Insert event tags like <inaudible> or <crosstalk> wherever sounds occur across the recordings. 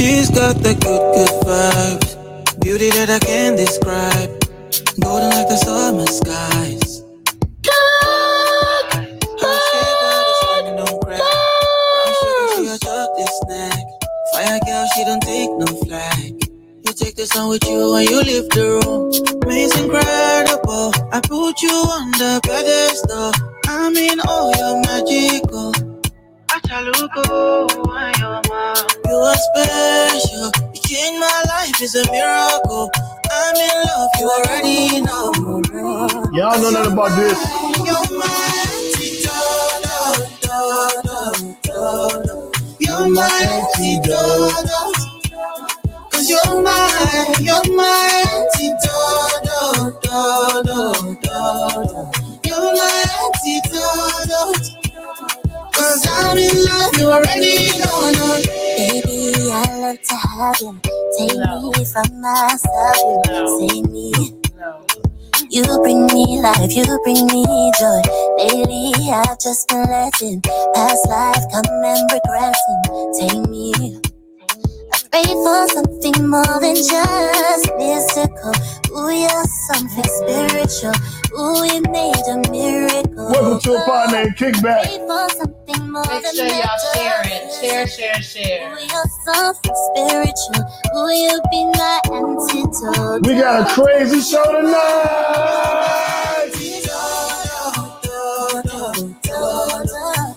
She's got the good, good vibes. Beauty that I can't describe. Golden like the summer skies. Her shape that is running on crack. Brown sugar, she a chocolate snack. Fire girl, she don't take no flag. You take the sun with you when you leave the room. It's incredible. I put you on the pedestal. I mean, oh, you're magical. Achaluko, you are special. You changed my life, it's a miracle. I'm in love, you already know. Y'all know nothing about this. You're my antidote. Cause you're my, you're my Cause I'm in love, you already know. Baby, I love to have you. Take me from myself. You me. You bring me life, you bring me joy. Lately, I've just been letting past life come and regretting. Take me. I pray for something more than just mystical. Ooh, you're something spiritual. Ooh, you made a miracle. Welcome to a pod named Kickback. Pray for something more Make than sure y'all share it. Share, share, share. Ooh, you're something spiritual. Ooh, you be my antidote. We got a crazy show tonight.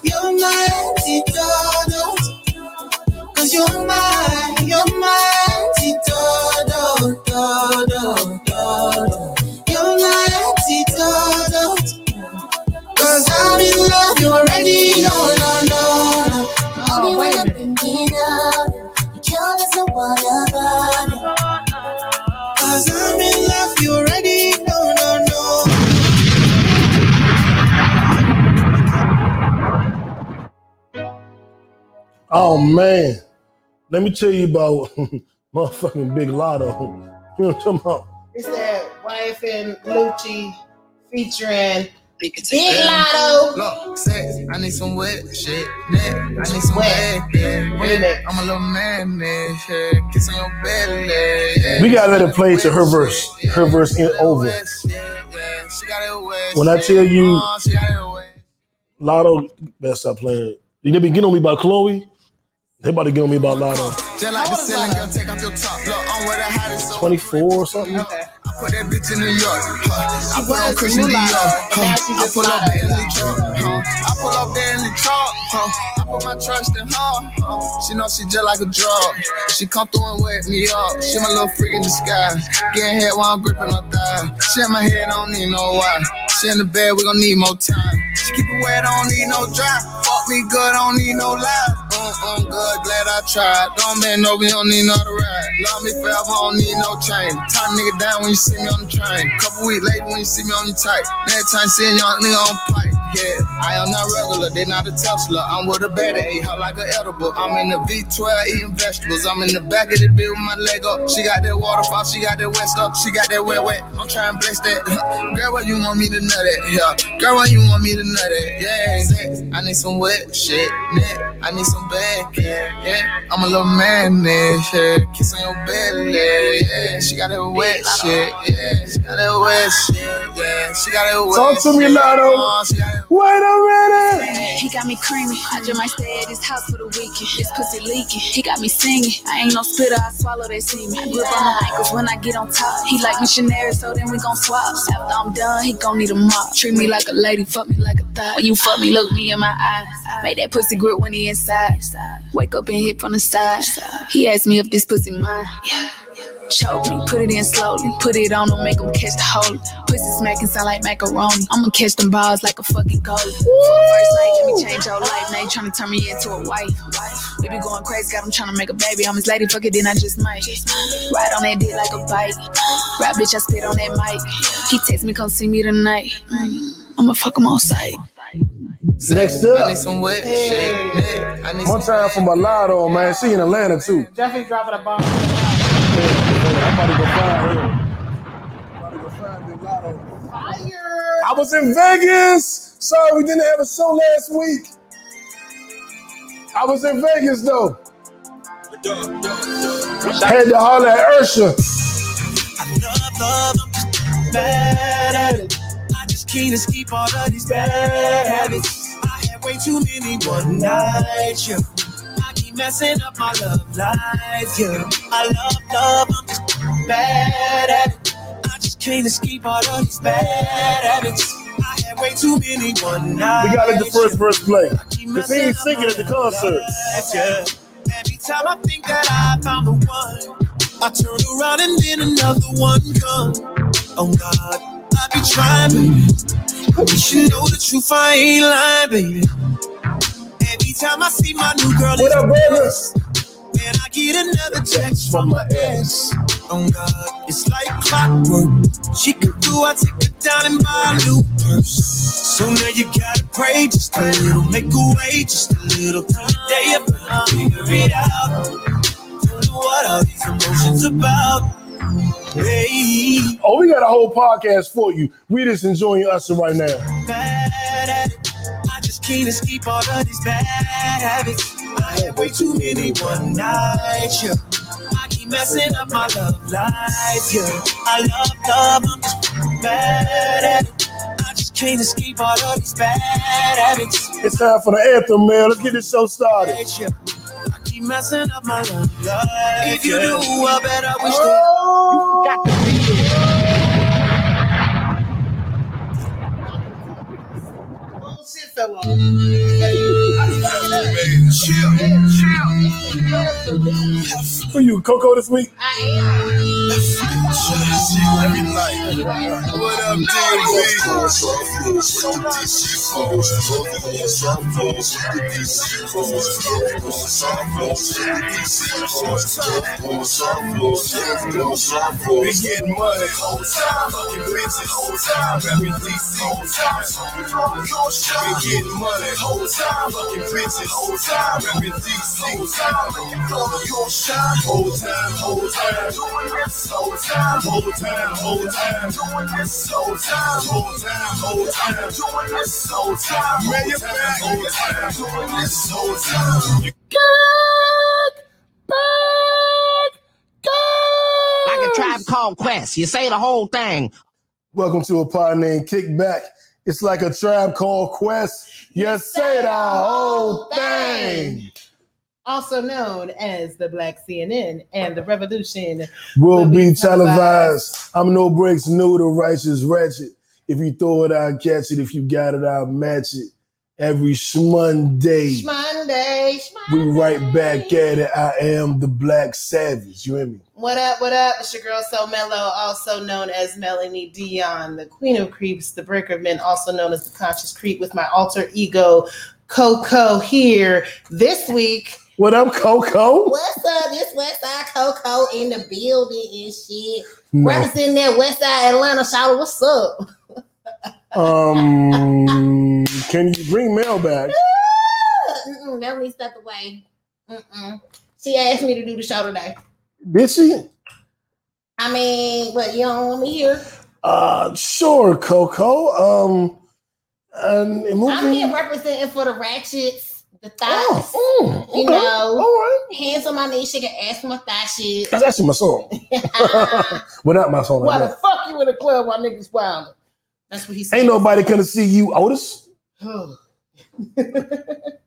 You're my antidote. Cause you're my, you're. You're I'm in love, you already know, no, no, no. When I'm thinking of you. You no one I'm in love, you already know, no, no. Oh man, let me tell you about <laughs> motherfucking Big Latto. You know what I'm talking about? It's that YFN Lucci featuring Big Latto. Look, sex, I need some wet shit. Neck, I need some Wet. wet. Yeah, What is yeah. I'm a little man, man. Yeah. Kiss on your belly. Yeah. We gotta let it play to her verse. Her verse in over. Yeah, yeah. She got it. When I tell you- Oh, she got it wet. Latto, better stop playing. They be getting on me about Chloe. They about to get on me about Latto. Just like the ceiling, girl, take off your top. Look, I'm where the hottest. So 24 or something. Okay. I put that bitch in New York. Huh. I put on was Christian Dior. Huh. I pull up in the truck. Huh. I pull up there in the truck. Huh. I put my trust in her. Huh. She know she just like a drug. She come through and wake me up. She my little freak in the sky. Getting head while I'm gripping her thigh. She in my head, I don't need no why. She in the bed, we gon' need more time. She keep it wet, I don't need no dry. Me good, I don't need no lie. Mm, mm, good, glad I tried. Don't man know we don't need no ride. Love me forever, I don't need no chain. Turn nigga down when you see me on the train. Couple weeks later when you see me on the tight. Next time see a young nigga on pipe. Yeah, I am not regular, they not a Tesla. I'm with a better, ate her like an edible. I'm in the V12 eating vegetables. I'm in the back of the bill with my leg up. She got that waterfall, she got that wet stuff, she got that wet wet. I'm trying to bless that. <laughs> Girl, what you want me to nut at? Yeah. Girl, what you want me to nut at? Yeah. Sex, I need some wet shit. Neck, I need some back. Yeah. yeah. I'm a little man, yeah. Kiss on your belly. Yeah. She got that wet shit. Yeah. She got that wet shit. Yeah. She got that wet Talk to me. Latto. Uh, that Wait a minute. He got me creamy. I just might stay at his house for the weekend. This pussy leaking. He got me singing. I ain't no spitter. I swallow that semen. Grip on the ankles when I get on top. He like missionary, so then we gon' swap. After I'm done, he gon' need a mop. Treat me like a lady, fuck me like a thot. When you fuck me, look me in my eyes. Make that pussy grip when he inside. Wake up and hit from the side. He asked me if this pussy mine. Choke me, put it in slowly. Put it on him, make him catch the holy. Pussy smacking sound like macaroni. I'ma catch them balls like a fucking goalie. For first night, let me change your life. Now you tryna turn me into a wife. We be going crazy, got him tryna make a baby. I'm his lady, fuck it, then I just might. Ride on that dick like a bike. Rap bitch, I spit on that mic. He text me, come see me tonight. I'ma fuck him on sight. Next I up, need some wet shit. Neck, I need one some time from Mulatto, man. She in Atlanta too. Jeffy dropping a bomb. Latto. Fire. I was in Vegas. Sorry, we didn't have a show last week. I was in Vegas though. Had to holler at Usher. I bad at it. I just can't escape all of these bad habits. I had way too many one nights, yeah. Keep messing up my love life, yeah. I love love, I'm just bad at it. I just can't escape all of these bad habits. I had way too many one nights. We gotta let the first verse play. Cause he ain't singing at the concert. life, yeah. Every time I think that I found the one, I turn around and then another one comes. Oh God, I be trying, baby. But you should know the truth, I ain't lying, baby. Time I see my new girl, What up, it's brother? and I get another text from my ex. Oh God, it's like clockwork. She can do, I take her down and buy a new purse. So now you gotta pray just a little, make a way just a little. Today I'm gonna figure it out. Don't know what all these emotions about. Hey, Oh, we got a whole podcast for you. We just enjoying Usher right now. Bad at it. Just can't escape all of these bad habits. I had way too many one nights, yeah. I keep messing up my love life, yeah. I love love, I'm just bad at it. I just can't escape all of these bad habits. It's time for the anthem, man. Let's get this show started. Yeah. I keep messing up my love life. If you do, I bet I wish oh. that. Bullshit fell off. Who you, Coco, this week? What up, DMV? We getting money, whole time, fucking bitches, whole time, every DC, whole time. Getting money, whole time. Fucking bitches, whole time. Rapping DC, whole time. Looking your shine, whole time, whole time. Doing this, whole time, whole time, whole time. Doing this, whole time, whole time, whole time. Doing this, whole time. Man, you're back, whole time. Doing this, whole time. Good, bad, good. Like a tribe called Quest. You say the whole thing. Welcome to a pod named Kickback. It's like a tribe called Quest. You say the whole thing. Also known as the Black CNN and the Revolution. Will Will be be televised. I'm no breaks, new the righteous wretched. If you throw it, I'll catch it. If you got it, I'll match it. Every Monday, Monday. we right back at it. I am the Black Savage. You hear me? What up, what up? It's your girl So Mellow, also known as Melanie Dion, the Queen of Creeps, the Breaker of Men, also known as the Conscious Creep, with my alter ego, Coco, here this week. What up, Coco? What's up? This Westside Coco in the building and shit. No. Representing that Westside Atlanta, shout what's up? <laughs> Um, can you bring Mel back? <laughs> Mm-mm, Melanie stepped away. Mm-mm. She asked me to do the show today. Did she? I mean, but you don't want me here. Uh, sure, Coco. Um, and I'm here representing for the ratchets, the thighs. Oh, mm, okay. You know. all right. Hands on my knees, shaking ass for my thigh shit. That's actually my song. <laughs> well, not my song. Why the fuck you in the club while niggas wilding? That's what he said. Ain't nobody gonna see you, Otis. <sighs> <laughs>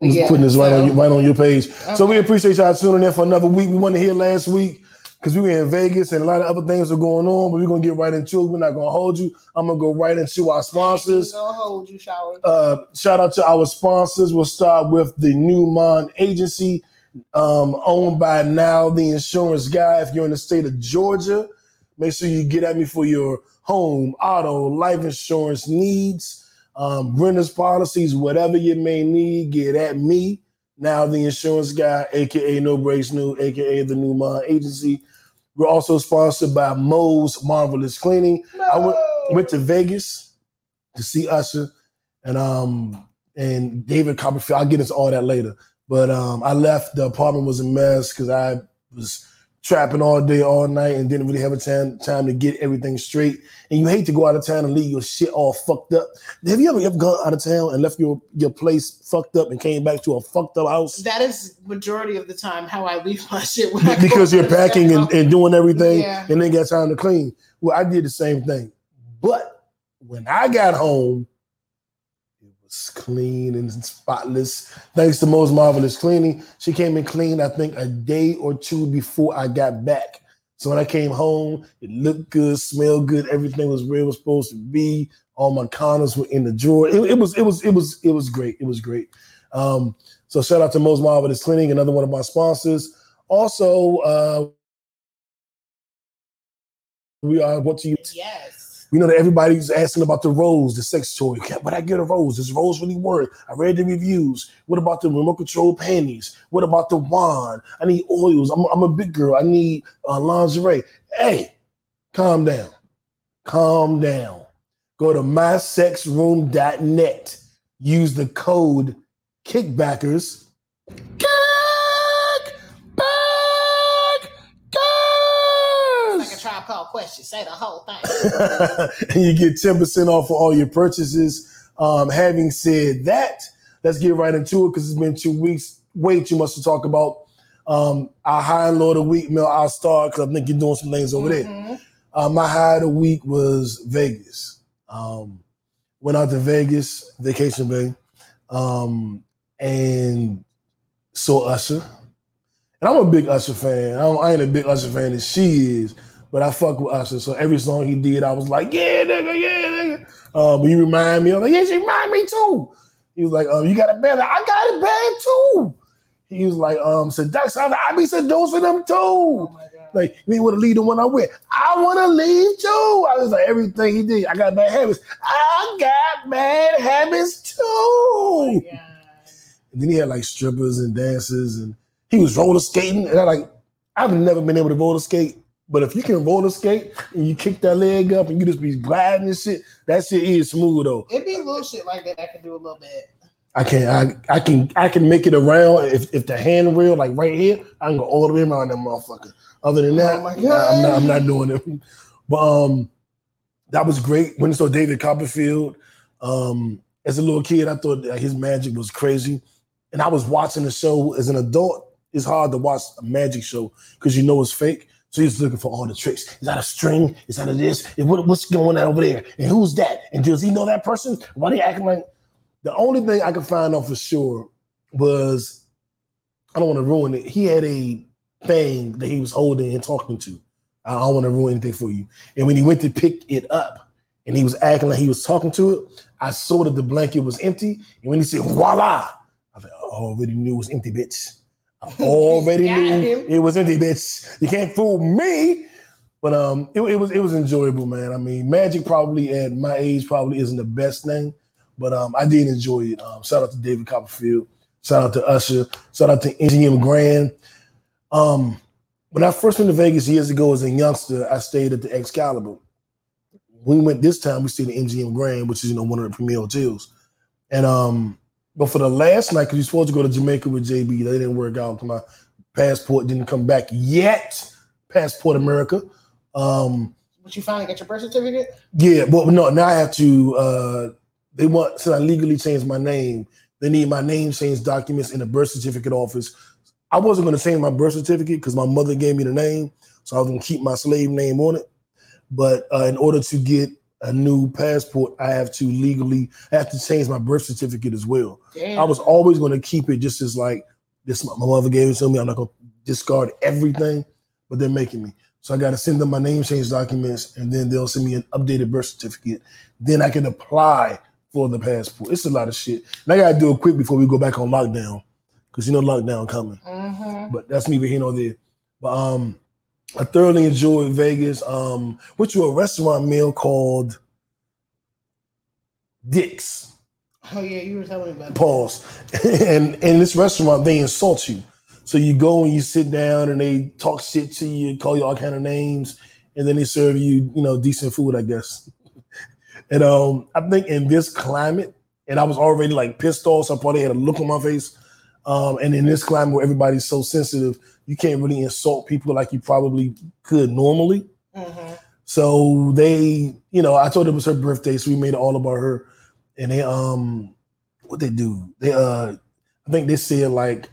Yeah, putting this right so- on you, right on your page. So we appreciate y'all tuning in for another week. We wanted to hear last week because we were in Vegas and a lot of other things are going on, but we're gonna get right into it. We're not gonna hold you. I'm gonna go right into our sponsors. Hold you, shower. Uh, shout out to our sponsors. We'll start with the Newmont Agency, um, owned by now the insurance guy. If you're in the state of Georgia, make sure you get at me for your home, auto, life insurance needs, um, renters policies, whatever you may need. Get at me now the insurance guy, aka No Breaks New, aka the New Newmont Agency. We're also sponsored by Moe's Marvelous Cleaning. I went, went to Vegas to see Usher and um and David Copperfield. I'll get into all that later. But um I left. The apartment was a mess because I was trapping all day, all night, and didn't really have a time time to get everything straight. And you hate to go out of town and leave your shit all fucked up. Have you ever, ever gone out of town and left your, your place fucked up and came back to a fucked up house? That is majority of the time how I leave my <laughs> shit. When I because you're packing and, and doing everything Yeah. and then got time to clean. Well, I did the same thing. But when I got home, was clean and spotless. Thanks to Most Marvelous Cleaning. She came and cleaned, I think, a day or two before I got back. So when I came home, it looked good, smelled good, everything was where it was supposed to be. All my counters were in the drawer. It, it was, it was, it was, it was great. It was great. Um, so shout out to Most Marvelous Cleaning, another one of my sponsors. Also, uh, we are what to you. Yes. We know that everybody's asking about the rose, the sex toy. Would I get a rose? Does rose really work? I read the reviews. What about the remote control panties? What about the wand? I need oils. I'm, I'm a big girl. I need uh, lingerie. Hey, calm down. Calm down. Go to mysexroom.net. Use the code. Kickbackers! Like a tribe called question. Say the whole thing. <laughs> and you get 10% off for all your purchases. Um, having said that, let's get right into it because it's been two weeks, way too much to talk about. Um, our high and low of the week, Mel, I'll start because I think you're doing some things over there. Mhm. Uh, my high of the week was Vegas. Um, went out to Vegas, vacation bay, um, and saw Usher. And I'm a big Usher fan. I, don't- I ain't a big Usher fan as she is, but I fuck with Usher. So every song he did, I was like, yeah, nigga, yeah, nigga. Uh, but you remind me, I'm like, yeah, she remind me too. He was like, um, you got a band? I got a band too. He was like, um, seduction. I, like, I be seducing them too. Oh. Like, you want to leave the one I with? I want to leave too. I was like, everything he did. I got bad habits. I got bad habits too. Oh. And then he had like strippers and dances, and he was roller skating. And I like, I've never been able to roller skate, but if you can roller skate and you kick that leg up and you just be gliding and shit, that shit is smooth though. It'd be little shit like that I can do a little bit. I can I, I can I can make it around if if the handrail like right here, I can go all the way around that motherfucker. Other than that, Oh nah, I'm not I'm not doing it. But um, that was great. When saw David Copperfield, um, as a little kid, I thought that his magic was crazy, and I was watching the show as an adult. It's hard to watch a magic show because you know it's fake. So he's looking for all the tricks. Is that a string? Is that a this? What, what's going on over there? And who's that? And does he know that person? Why they acting like? The only thing I could find out for sure was I don't want to ruin it. He had a thing that he was holding and talking to. I don't want to ruin anything for you. And when he went to pick it up and he was acting like he was talking to it, I saw that the blanket was empty. And when he said, voila, I thought, I already knew it was empty, bitch. Already knew it was empty, bitch. You can't fool me. But um, it, it was it was enjoyable, man. I mean, magic probably at my age probably isn't the best thing, but um, I did enjoy it. Um, shout out to David Copperfield. Shout out to Usher. Shout out to MGM Grand. Um, when I first went to Vegas years ago as a youngster, I stayed at the Excalibur. When we went this time, we stayed at MGM Grand, which is you know one of the premier hotels. And um, but for the last night, because you're supposed to go to Jamaica with JB, they didn't work out. My passport didn't come back yet. Passport America. Um, But you finally got your birth certificate? yeah, but no, now I have to. Uh, they want since I legally changed my name, they need my name change documents in the birth certificate office. I wasn't going to change my birth certificate because my mother gave me the name, so I was going to keep my slave name on it. But uh, in order to get a new passport, I have to legally I have to change my birth certificate as well. Damn. I was always going to keep it just as like this. My mother gave it to me. I'm not going to discard everything, but they're making me. So I got to send them my name change documents, and then they'll send me an updated birth certificate. Then I can apply for the passport. It's a lot of shit, and I got to do it quick before we go back on lockdown, because you know lockdown coming. Mhm. But that's neither here nor there. But um, I thoroughly enjoyed Vegas. Um, went to a restaurant meal called Dick's. Oh yeah, you were telling me about pause. <laughs> and in this restaurant, they insult you. So you go and you sit down and they talk shit to you, call you all kind of names, and then they serve you, you know, decent food, I guess. <laughs> and um, I think in this climate, and I was already like pissed off, so I probably had a look on my face. Um, and in this climate where everybody's so sensitive, you can't really insult people like you probably could normally. Mm-hmm. So they, you know, I told her it was her birthday, so we made it all about her. And they, um, what they do? They, uh, I think they said like,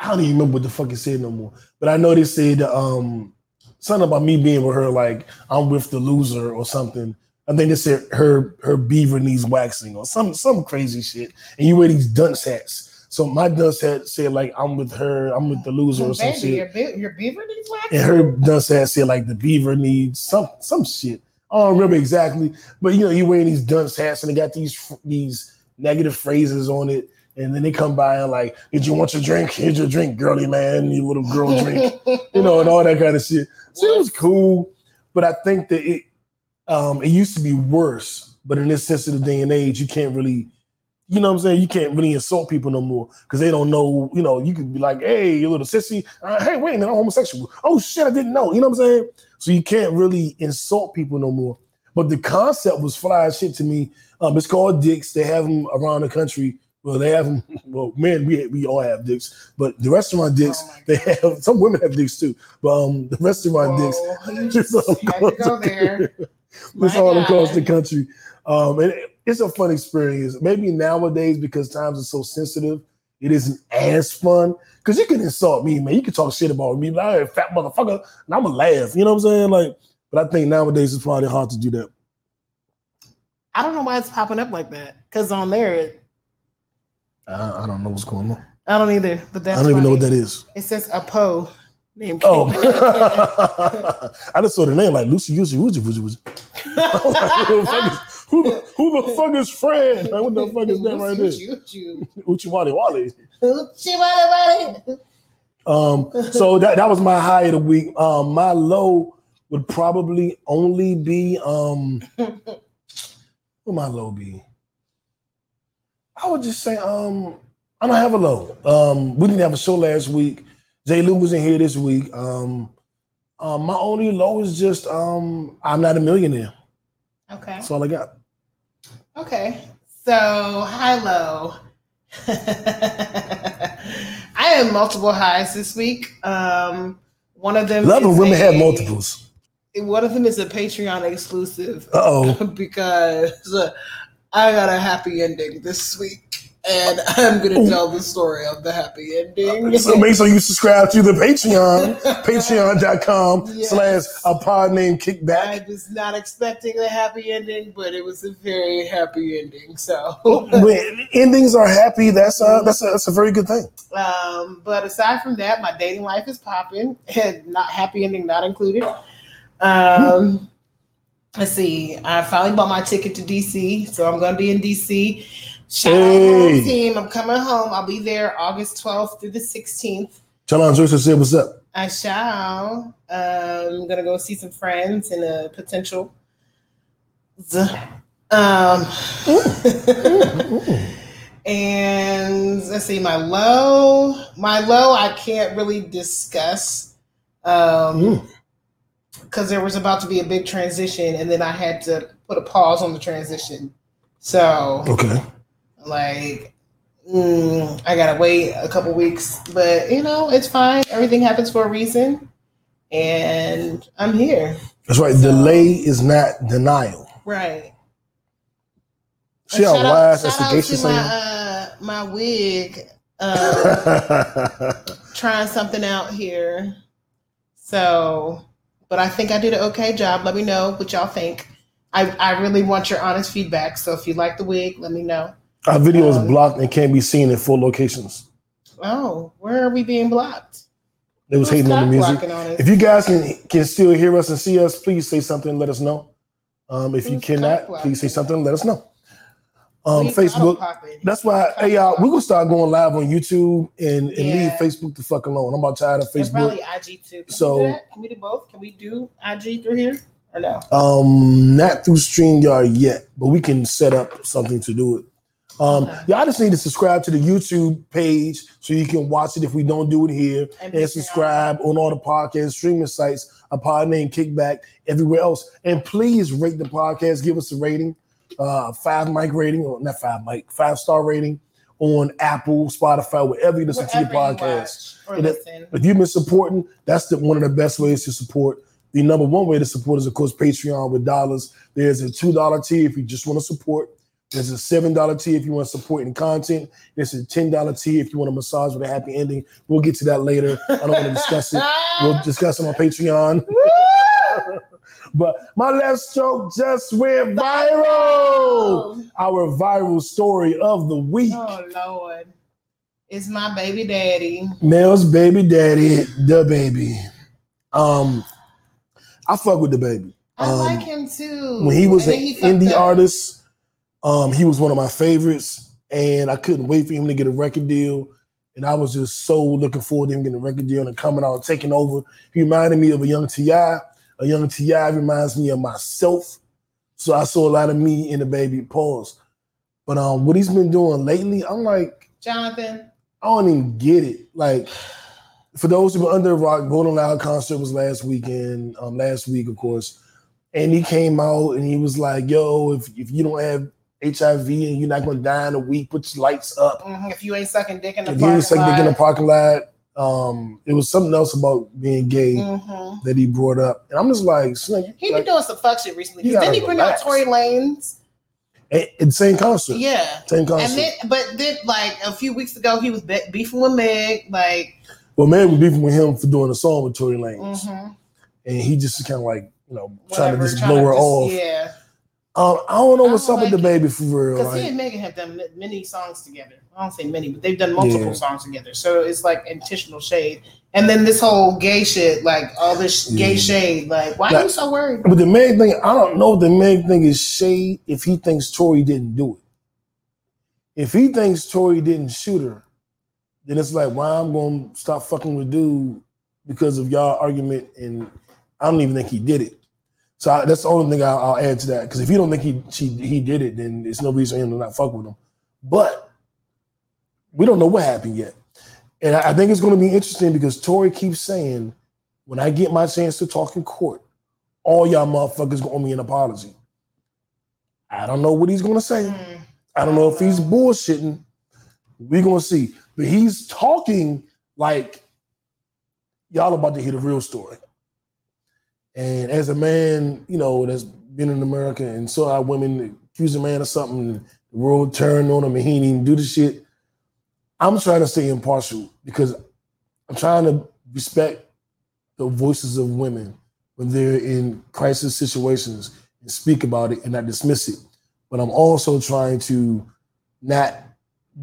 I don't even remember what the fuck it said no more. But I know they said, um, something about me being with her, like I'm with the loser or something. I think they said her her beaver needs waxing or some some crazy shit. And you wear these dunce hats. So my dunce hat said like I'm with her, I'm with the loser or some Baby, shit. your, be- your beaver needs waxing. And her dunce hat said like the beaver needs some some shit. I don't remember exactly, but you know, you wearing these dunce hats and they got these these negative phrases on it. And then they come by and like, did you want your drink? Here's your drink, girly man, you little girl drink, <laughs> you know, and all that kind of shit. So it was cool, but I think that it um it used to be worse. But in this sensitive day and age, you can't really, you know what I'm saying? You can't really insult people no more because they don't know, you know, you could be like, hey, you little sissy, uh, hey, wait a minute, I'm homosexual. Oh shit, I didn't know. You know what I'm saying? So you can't really insult people no more. But the concept was fly shit to me. Um, it's called dicks. They have them around the country. Well, they have them. <laughs> Well, men, we we all have dicks, but the restaurant dicks, Oh they have. Some women have dicks too, but um, the restaurant dicks, Whoa, <laughs> it's just all to go there. it's all across the country. Um, and it's a fun experience. Maybe nowadays because times are so sensitive, it isn't as fun. Because you can insult me, man. You can talk shit about me, like "Hey, fat motherfucker, and I'm gonna laugh. You know what I'm saying? Like, but I think nowadays it's probably hard to do that. I don't know why it's popping up like that. Because on there, it, I, I don't know what's going on. I don't either. But that's I don't even know what that is. It says a Poe named Oh, <laughs> I just saw the name like Lucy Uzi Uzi Uzi Uzi. Was who the fuck is who the, fuck is Fred? Like, what the fuck is that right there? Uchi Wally Wally. Wally. Um, so that, that was my high of the week. Um, my low would probably only be um what my low be? I would just say um I don't have a low. Um we didn't have a show last week. Jay Lou wasn't here this week. Um um, my only low is just um I'm not a millionaire. Okay. That's all I got. Okay. So high <laughs> low. I have multiple highs this week. Um, one of them. Love when women have multiples. One of them is a Patreon exclusive. Oh. <laughs> because uh, I got a happy ending this week, and <laughs> I'm gonna tell the story of the happy ending. So make sure you subscribe to the Patreon, <laughs> patreon.com Yes. slash a pod named kickback. I was not expecting a happy ending, but it was a very happy ending. So, when endings are happy, that's a, that's a, that's a very good thing. um, but aside from that, my dating life is popping, <laughs> and not happy ending not included. Um, let's see. I finally bought my ticket to DC, so I'm going to be in DC. Shout Hey. home team! I'm coming home. I'll be there August 12th through the 16th. Challenge Joyce said, what's up? I shall. Um, I'm gonna go see some friends and a potential. Um, <laughs> and let's see, my low, my low, I can't really discuss um, Mm. because there was about to be a big transition, and then I had to put a pause on the transition. So, Okay. Like, mm, I gotta wait a couple weeks, but you know, it's fine. Everything happens for a reason, and I'm here. That's right. Delay is not denial. Right. See how wise and sagacious I uh, my wig, <laughs> uh, am? trying something out here. So, but I think I did an okay job. Let me know what y'all think. I, I really want your honest feedback. So if you like the wig, let me know. Our video is blocked and can't be seen in four locations. Oh, where are we being blocked? They was Who's hating on the music. on? If you guys can can still hear us and see us, please say something. and Let us know. Um, if you cannot, please say something. and Let us know. Um, We Facebook. That's why, hey y'all, we're gonna start going live on YouTube and, and leave Facebook the fuck alone. I'm about tired of And Facebook. probably IG too. Can So- we do that? Can we do both? Can we do IG through here or no? Um, not through StreamYard yet, but we can set up something to do it. Um, Okay. y'all just need to subscribe to the YouTube page so you can watch it if we don't do it here, And and subscribe on all the podcast streaming sites, a pod name Kickback, everywhere else. And please rate the podcast, give us a rating, uh, five mic rating, or not five mic, five star rating on Apple, Spotify, wherever you listen Wherever to your you podcast. watch or And it- If you've been supporting, that's the one of the best ways to support. The number one way to support is, of course, Patreon with dollars. There's a two dollar tier if you just want to support. There's a seven dollar tier if you want to support in content. A ten dollar tier if you want a massage with a happy ending. We'll get to that later. I don't want to discuss it. We'll <laughs> discuss it on Patreon. <laughs> but my left stroke just went viral. Our viral story of the week. Oh Lord. It's my baby daddy. Mel's baby daddy, the baby. Um, I fuck with the baby. I Um, like him too. When he was And an he indie up. artist, um, he was one of my favorites, and I couldn't wait for him to get a record deal. And I was just so looking forward to him getting a record deal and coming out taking over. He reminded me of a young Ti. A young T.I. reminds me of myself. So I saw a lot of me in the baby pause. But um, what he's been doing lately, I'm like, Jonathan. I don't even get it. Like, for those who were under a rock, Rolling Loud concert was last weekend, um, last week, of course. And he came out and he was like, yo, if, if you don't have HIV and you're not gonna die in a week, put your lights up. Mhm, If you ain't sucking dick in the If you parking ain't sucking dick in the parking lot, um, it was something else about being gay Mhm. that he brought up. And I'm just like, He been doing some fuck shit recently. You Then gotta he bring out Tory Lanez. at, the same concert. Yeah. Same concert. And then, but then, like a few weeks ago, he was be- beefing with Meg. Like, well, man was beefing with him for doing a song with Tory Lanez. mhm, And he just kind of like, you know, trying to just trying blow to her just- off. Yeah, Um, I don't know what's don't up with the baby for real. because he and Megan have done many songs together. I don't say many, but they've done multiple Yeah. songs together. So it's like intentional shade. And then this whole gay shit, like all this gay shade. Like, why Like- are you so worried? but the main thing, I don't know if the main thing is shade if he thinks Tory didn't do it. If he thinks Tory didn't shoot her, then it's like, why I'm going to stop fucking with dude because of y'all argument, and I don't even think he did it. So I, that's the only thing I'll, I'll add to that. Because if you don't think he she, he did it, then there's no reason for him to not fuck with him. But we don't know what happened yet, and I, I think it's going to be interesting because Tory keeps saying, when I get my chance to talk in court, all y'all motherfuckers gonna owe me an apology. I don't know what he's gonna say. Mm. I don't know if he's bullshitting. We're gonna see. But he's talking like y'all about to hear the real story. And as a man, you know, that's been in America and saw how women accuse a man of something, the world turned on him and he didn't do the shit. I'm trying to stay impartial because I'm trying to respect the voices of women when they're in crisis situations and speak about it and not dismiss it. But I'm also trying to not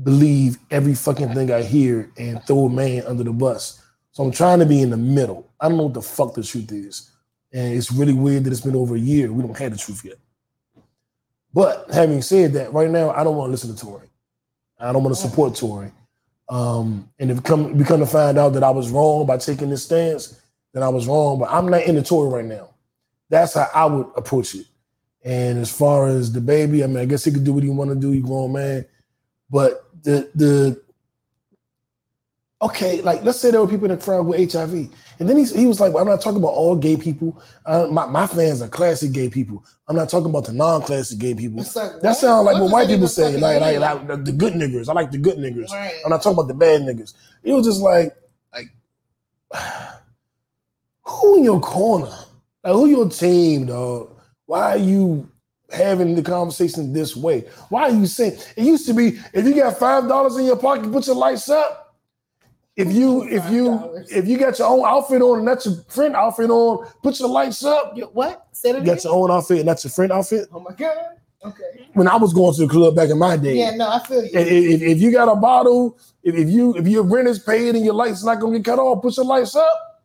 believe every fucking thing I hear and throw a man under the bus. So I'm trying to be in the middle. I don't know what the fuck the truth is. And it's really weird that it's been over a year. We don't have the truth yet. But having said that, right now I don't want to listen to Tory. I don't want to support Tory. Um, and if come we come to find out that I was wrong by taking this stance, then I was wrong. But I'm not into Tory right now. That's how I would approach it. And as far as the baby, I mean, I guess he could do what he want to do. He grown man. But the the okay, like let's say there were people in the crowd with HIV, and then he he was like, well, "I'm not talking about all gay people. Uh, my my fans are classic gay people. I'm not talking about the non-classic gay people." Like, That sounds like what, does white people say, like, like, like the, the good niggers. I like the good niggers. Right. I'm not talking about the bad niggas. It was just like, like, <sighs> who in your corner? Like, who your team, dog? Why are you having the conversation this way? Why are you saying it used to be if you got five dollars in your pocket, put your lights up. If you if you if you got your own outfit on and that's your friend outfit on, put your lights up. You- what? Say that You got your own outfit and that's your friend outfit. Oh my god. Okay. When I was going to the club back in my day, Yeah, no, I feel you. if, if, if you got a bottle, if, if you if your rent is paid and your lights not gonna get cut off, put your lights up.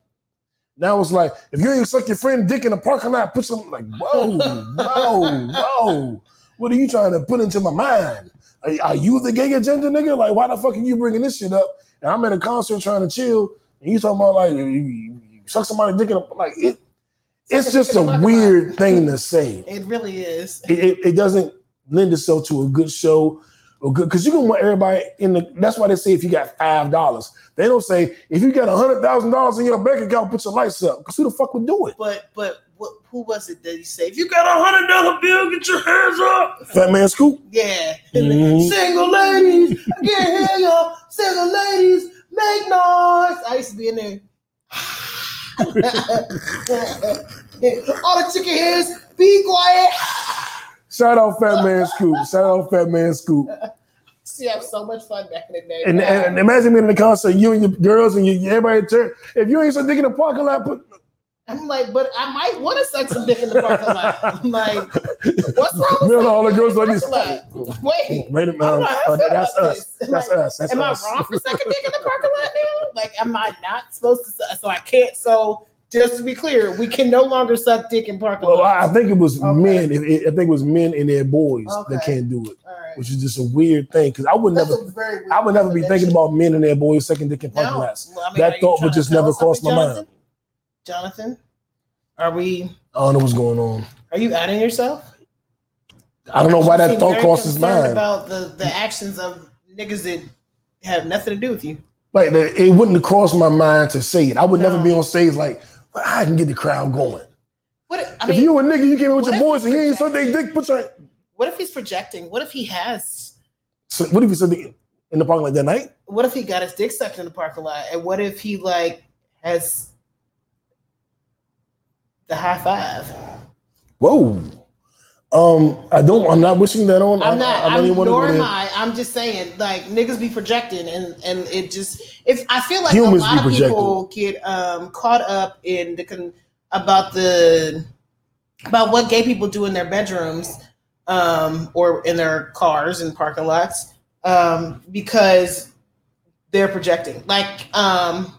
Now it's like if you ain't suck your friend dick in the parking lot, put some like whoa, whoa, <laughs> whoa. What are you trying to put into my mind? Are, are you the gay agenda nigga? Like why the fuck are you bringing this shit up? And I'm at a concert trying to chill, and you talking about like you, you, you suck somebody dick the like it. It's just a weird thing to say It really is. it, it, it doesn't lend itself to a good show or good because you can want everybody in the that's why they say if you got five dollars they don't say if you got a hundred thousand dollars in your bank account put your lights up because who the fuck would do it But but what, who was it that you say? If you got a hundred dollar bill, get your hands up. fat man scoop Yeah. Mhm. <laughs> Single ladies, I can't hear y'all. Single ladies, make noise. I used to be in there. <laughs> All the chicken heads, be quiet. Shout out Fat Man Scoop. Shout out Fat Man Scoop. <laughs> See, I have so much fun back in the day. And, and, imagine being in the concert, you and your girls and you, everybody church. If you ain't so dick in the parking lot, put I'm like, but I might want to suck some dick in the parking lot. I'm like, what's wrong with and all the girls like this. Wait, Wait a minute. Uh, that's us. That's Like, us. That's am us. I wrong for sucking dick in the parking lot now? Like, am I not supposed to? Suck? So I can't. So just to be clear, we can no longer suck dick in parking Well, lots. I think it was Okay. men. It, it- I think it was men and their boys that can't do it, right. which is just a weird thing. Because I would That's never, a very weird I would never be thinking about men and their boys sucking dick in parking No. lots. Well, I mean, That thought would just never cross my mind. Jonathan? Are we? I don't know what's going on. Are you outing yourself? I don't know why that thought his mind. about the the actions of niggas that have nothing to do with you. Like it wouldn't have crossed my mind to say it. I would never be on stage like, well, I can get the crowd going. What if, I if mean, you a nigga, you came in with your if boys and you ain't so they dick. Put your. what if he's projecting? What if he has? So what if you said in the parking lot that night? What if he got his dick sucked in the parking lot? And what if he like has the high five? Whoa. Um, I don't. I'm not wishing that on. I'm not. I, I don't I'm, even want to nor am. I. I'm just saying, like niggas be projecting, and and it just if I feel like Humans a lot of people get um caught up in the con- about the about what gay people do in their bedrooms, um, or in their cars and parking lots, um, because they're projecting. Like, um,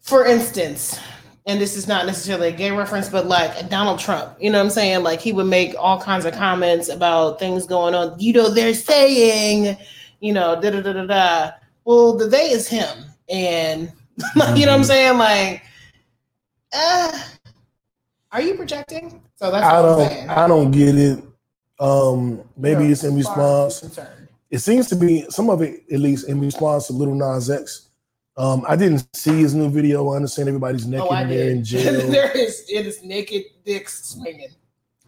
for instance, and this is not necessarily a gay reference, but like Donald Trump, you know what I'm saying? Like he would make all kinds of comments about things going on. You know, they're saying, you know, da da da da da. Well, the they is him, and <laughs> you know what I'm saying? Like, uh, are you projecting? So that's I don't. saying. I don't get it. Um, maybe know, it's in as far as response. It seems to be some of it, at least, in response to Little Nas X. Um, I didn't see his new video. I understand everybody's naked Oh, and they're in <laughs> jail. there is it is naked dicks swinging.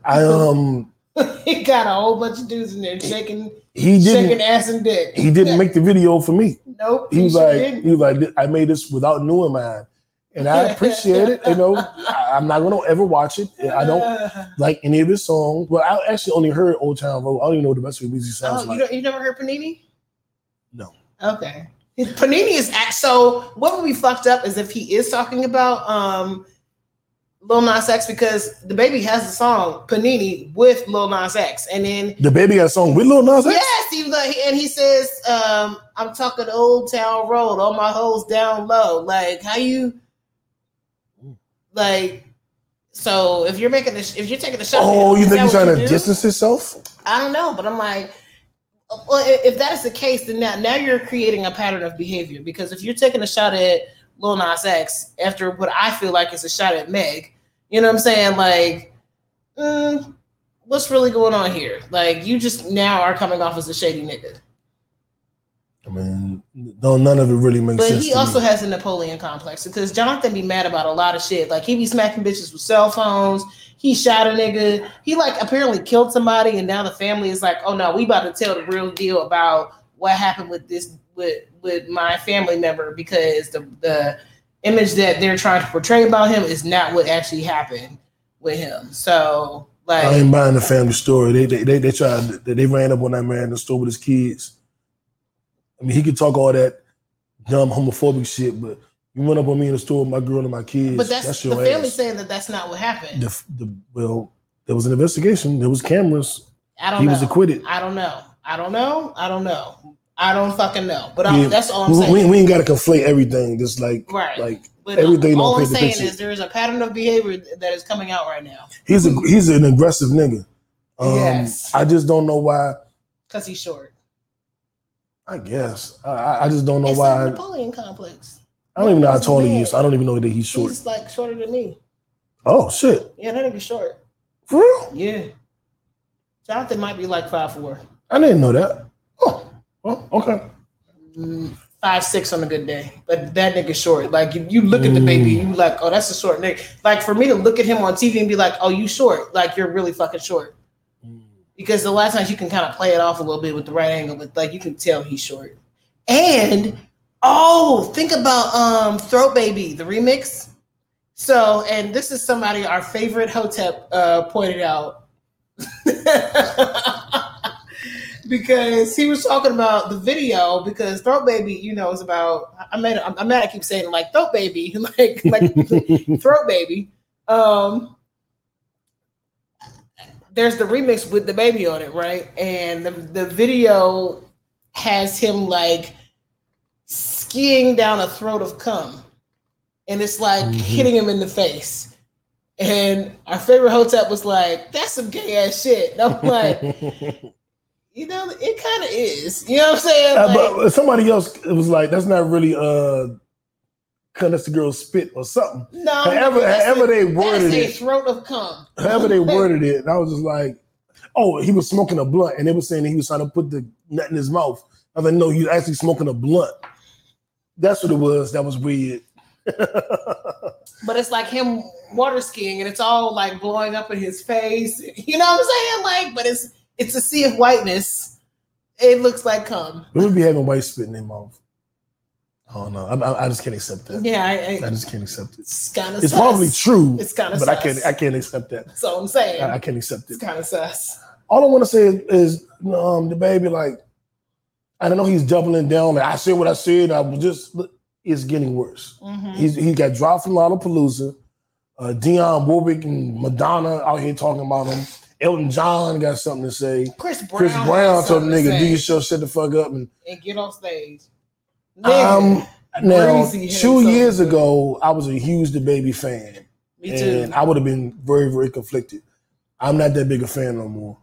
I um, <laughs> he got a whole bunch of dudes in there shaking, he didn't. shaking ass and dick. He didn't make the video for me. Nope. He was sure like, didn't. he was like, I made this without knowing mine, and I <laughs> appreciate it. You know, I, I'm not gonna ever watch it. I don't like any of his songs. Well, I actually only heard Old Town Road. I don't even know what the rest of music sounds oh, you, like. don't, you never heard Panini? No. Okay. Panini is act so what would be fucked up is if he is talking about um Lil Nas X because the baby has a song Panini with Lil Nas X and then The baby got a song with Lil Nas X. yes he and he says um I'm talking Old Town Road all my hoes down low like how you like so if you're making this if you're taking the shot Oh, you think he's trying to do? distance himself? I don't know, but I'm like, well, if that is the case, then now, now you're creating a pattern of behavior. Because if you're taking a shot at Lil Nas X after what I feel like is a shot at Meg, you know what I'm saying? Like, mm, what's really going on here? Like, you just now are coming off as a shady nigga. I mean, no, none of it really makes But sense. he to also me. has a Napoleon complex because Jonathan be mad about a lot of shit. Like he be smacking bitches with cell phones. He shot a nigga. He like apparently killed somebody, and now the family is like, "Oh no, we about to tell the real deal about what happened with this with with my family member because the the image that they're trying to portray about him is not what actually happened with him." So like, I ain't buying the family story. They they they, they tried. They, they ran up on that man in the store with his kids. I mean, he could talk all that dumb homophobic shit, but you went up on me in the store with my girl and my kids. but that's, your the family ass. saying that that's not what happened. The, the, well, there was an investigation. There was cameras. I don't He know. was acquitted. I don't know. I don't know. I don't know. I don't fucking know. But Yeah, that's all I'm we, saying. we, we ain't got to conflate everything. Just like right. like but everything all don't I'm the saying is there is a pattern of behavior that is coming out right now he's a he's an aggressive nigga. Um, Yes. I just don't know why. because he's short. I guess I- I, just don't know It's why. Napoleon complex. I don't even know how tall he is. I don't even know that he's short. He's like shorter than me. Oh shit! Yeah, that nigga short. For real? Yeah. Jonathan might be like five four. I didn't know that. Oh, oh okay. Mm, Five six on a good day, but that nigga short. Like you, you look at the baby, Mm. you like, oh, that's a short nigga. Like for me to look at him on TV and be like, oh, you short. Like you're really fucking short. Because lot of times you can kind of play it off a little bit with the right angle, but like you can tell he's short. And oh, think about um Throat Baby, the remix. So, and this is somebody our favorite Hotep uh, pointed out <laughs> because he was talking about the video because Throat Baby, you know, is about. I mean, I'm, I'm mad. I keep saying like Throat Baby, <laughs> like like <laughs> Throat Baby. Um, there's the remix with DaBaby on it, right? And the, the video has him like skiing down a throat of cum. And it's like Mhm. hitting him in the face. And our favorite hotep was like, that's some gay ass shit. And I'm like, <laughs> you know, it kind of is. You know what I'm saying? Uh, but somebody else was like, "That's not really uh, that's the girl spit or something." no, however- that's however a- they worded it. throat of cum. However they <laughs> worded it, and I was just like, "Oh, he was smoking a blunt," and they were saying that he was trying to put the nut in his mouth. I was like, "No, he's actually smoking a blunt." That's what it was. That was weird. <laughs> but it's like him water skiing and it's all like blowing up in his face. You know what I'm saying? Like, but it's it's a sea of whiteness. It looks like cum. We would be having white spit in their mouth. Oh no, I, I, I just can't accept that. Yeah, I, I I, just can't accept it. it's kind of It's probably true, It's kind of but I can't. I can't accept that. That's all I'm saying. I, I can't accept it. it's it. kind of sus. All I want to say is, is um, DaBaby like. I don't know he's doubling down. Like I said what I said. I was just. It's getting worse. Mhm. He's he got dropped from Lollapalooza. Uh, Dionne Warwick and Madonna out here talking about him. Elton John got something to say. Chris Brown. Chris Brown told the something to nigga, "Do your show, shut the fuck up." And and get off stage. Um, now two years say. ago, I was a huge DaBaby fan, Me too. and I would have been very very conflicted. I'm not that big a fan no more,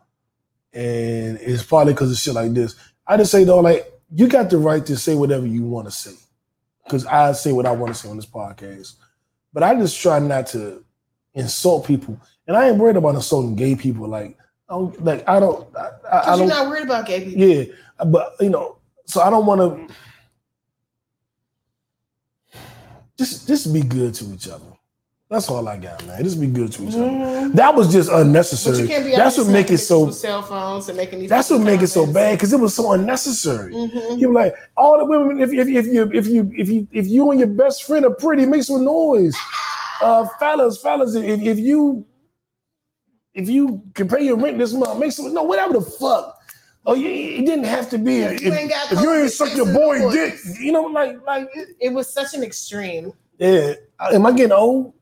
and it's probably because of shit like this. I just say though, like you got the right to say whatever you want to say, because I say what I want to say on this podcast. But I just try not to insult people, and I ain't worried about insulting gay people. Like, I don't, like I don't, I, I, Because you're don't. not worried about gay people. Yeah, but you know, so I don't want to. Just, just be good to each other. That's all I got, man. Just be good to each other. Mhm. That was just unnecessary. you can't be That's what make it so. cell phones and making these. That's what make it so bad because it was so unnecessary. hmm You were like all the women. If, if, if you if you if you if you and your best friend are pretty, make some noise. Uh, fellas, fellas, if, if you if you can pay your rent this month, make some no whatever the fuck. Oh, you, it didn't have to be. If you ain't got if you ain't suck your boy dick, you know, like like it- It was such an extreme. yeah. Am I getting old?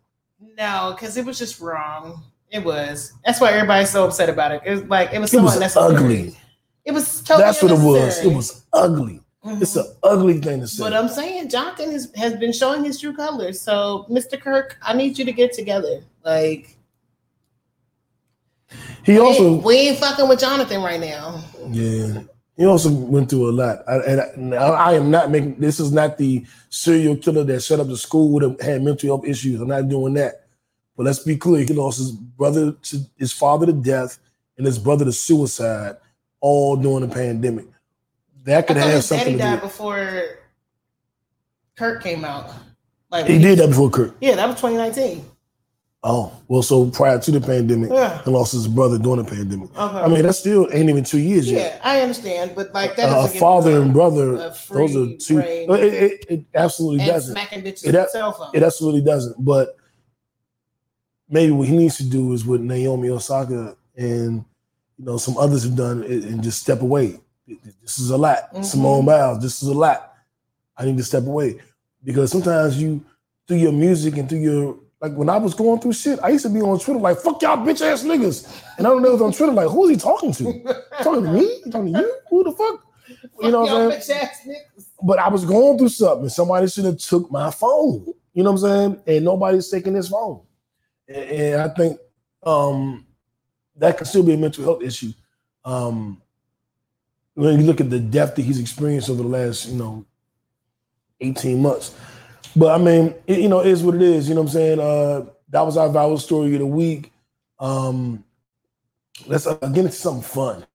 No, because it was just wrong. It was. That's why everybody's so upset about it. It was like it was It so was unnecessary. ugly. It was totally That's what it was. It was ugly. Mhm. It's an ugly thing to say. But I'm saying Jonathan has, has been showing his true colors. So, Mr. Kirk, I need you to get together. Like, he also we ain't fucking with Jonathan right now. Yeah. He also went through a lot. I, and I, I am not making this is not the serial killer that shut up the school would have had mental health issues. I'm not doing that. But let's be clear, he lost his brother to his father to death and his brother to suicide all during the pandemic. That could have daddy something to died before Kirk came out. Like He did that before Kirk. Yeah, that was 2019. Oh, well, so prior to the pandemic, Yeah. he lost his brother during the pandemic. Okay. I mean, that still ain't even two years yeah, yet. I understand, but like that Uh, a father and brother, those are two. It, it, it absolutely and doesn't. smacking bitches It- cell phone. It absolutely doesn't. But maybe what he needs to do is what Naomi Osaka and you know some others have done and just step away. This is a lot. Mhm. Simone Biles, this is a lot. I need to step away because sometimes you through your music and through your like when I was going through shit, I used to be on Twitter like "fuck y'all bitch ass niggas," and I don't know was on Twitter like who is he talking to? <laughs> talking to me? Talking to you? Who the fuck? You know what I'm saying? bitch ass niggas. but I was going through something. Somebody should have took my phone. You know what I'm saying? And nobody's taking his phone. And, and I think um, that could still be a mental health issue. Um, when you look at the depth that he's experienced over the last, you know, 18 months. But I mean, it, you know, it is what it is. You know what I'm saying? Uh, that was our viral story of the week. Um, let's uh, get into something fun.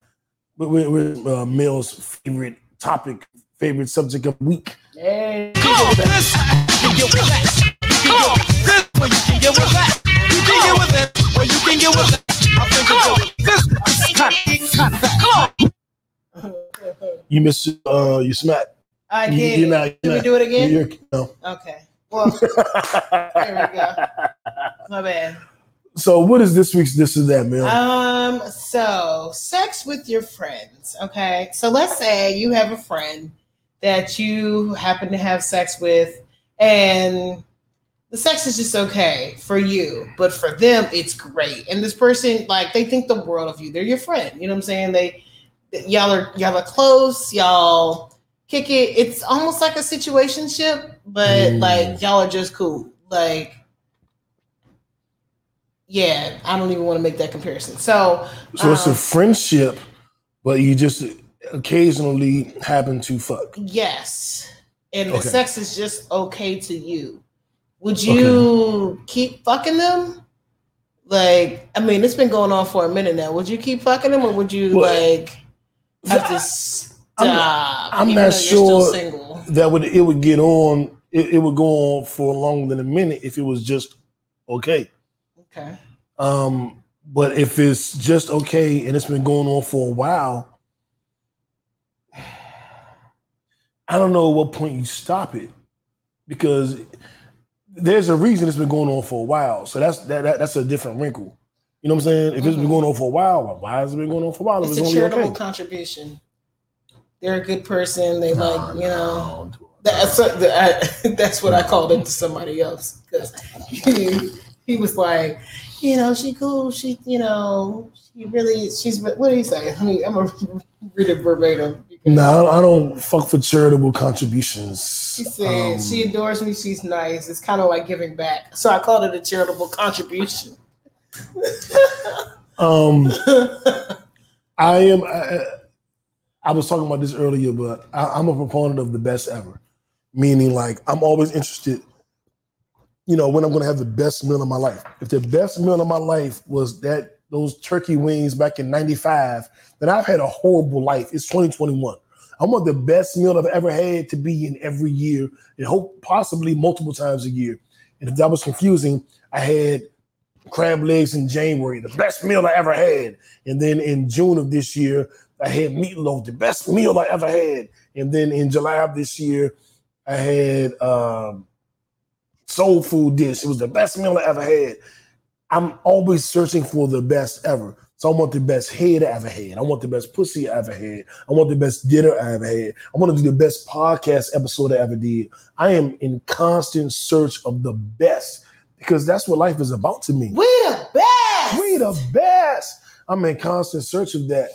We're, we're, we're uh, Mel's favorite topic, favorite subject of the week. Hey. Come on, this you can get with that. Come on, this where you can get with that. You can get with it, where you can get with that. I'm thinking this cut, cut that. Come on. You miss uh you smack. I You- did. you're not- Did we do it again? No. Okay. Well, there we go. <laughs> My bad. So what is this week's this is that, man? Um, so sex with your friends. Okay. So let's say you have a friend that you happen to have sex with, and the sex is just okay for you, but for them, it's great. And this person, like, they think the world of you. They're your friend. You know what I'm saying? They y'all are y'all are close, y'all kick it. It's almost like a situationship, but Mm. like y'all are just cool. Like yeah, I don't even want to make that comparison. So, so it's a um, friendship, but you just occasionally happen to fuck. yes, and the sex is just okay to you. Would you keep fucking them? Like, I mean, it's been going on for a minute now. Would you keep fucking them, or would you Well, like have to stop? I'm even not sure that would it would get on it, it would go on for longer than a minute if it was just okay. Okay. Um, but if it's just okay and it's been going on for a while, I don't know at what point you stop it because there's a reason it's been going on for a while. So that's that, that that's a different wrinkle. You know what I'm saying? If it's been Mhm. going on for a while, why has it been going on for a while? It's it's a charitable okay. contribution. They're a good person. They No, like, you no, know. I don't. That's that, I, <laughs> that's what I called it to somebody else because he, he was like, you know, she cool. She, you know, she really, she's. What do you say? I mean, I'm gonna <laughs> read it verbatim. No, I don't fuck for charitable contributions. She said Um, she adores me. She's nice. It's kind of like giving back. So I called it a charitable contribution. um, <laughs> I am. I, I was talking about this earlier, but I, I'm a proponent of the best ever, meaning like I'm always interested. You know, when I'm going to have the best meal of my life. If the best meal of my life was that those turkey wings back in '95, then I've had a horrible life. It's 2021. I want the best meal I've ever had to be in every year, and hope possibly multiple times a year. And if that was confusing, I had crab legs in January, the best meal I ever had. And then in June of this year, I had meatloaf, the best meal I ever had. And then in July of this year, I had um, soul food dish. It was the best meal I ever had. I'm always searching for the best ever. So I want the best head I ever had. I want the best pussy I ever had. I want the best dinner I ever had. I want to do the best podcast episode I ever did. I am in constant search of the best because that's what life is about to me. We the best. We the best. I'm in constant search of that.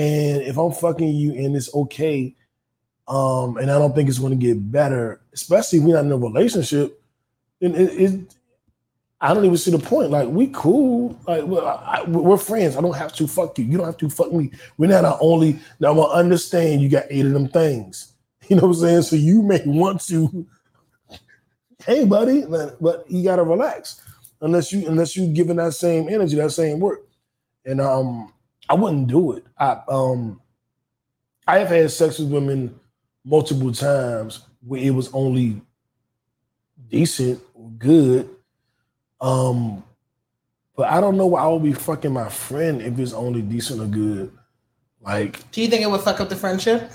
And if I'm fucking you and it's okay, um, and I don't think it's going to get better, especially if we're not in a relationship, then it, it I don't even see the point. Like we cool, like we're, I, we're friends. I don't have to fuck you. You don't have to fuck me. We're not our only. Now I understand you got eight of them things. <laughs> You know what I'm saying? So you may want to, <laughs> hey buddy, but you gotta relax unless you unless you giving that same energy, that same work. And um, I wouldn't do it. I um, I have had sex with women multiple times where it was only decent or good. Um, but I don't know why I would be fucking my friend if it's only decent or good. Like Do you think it would fuck up the friendship?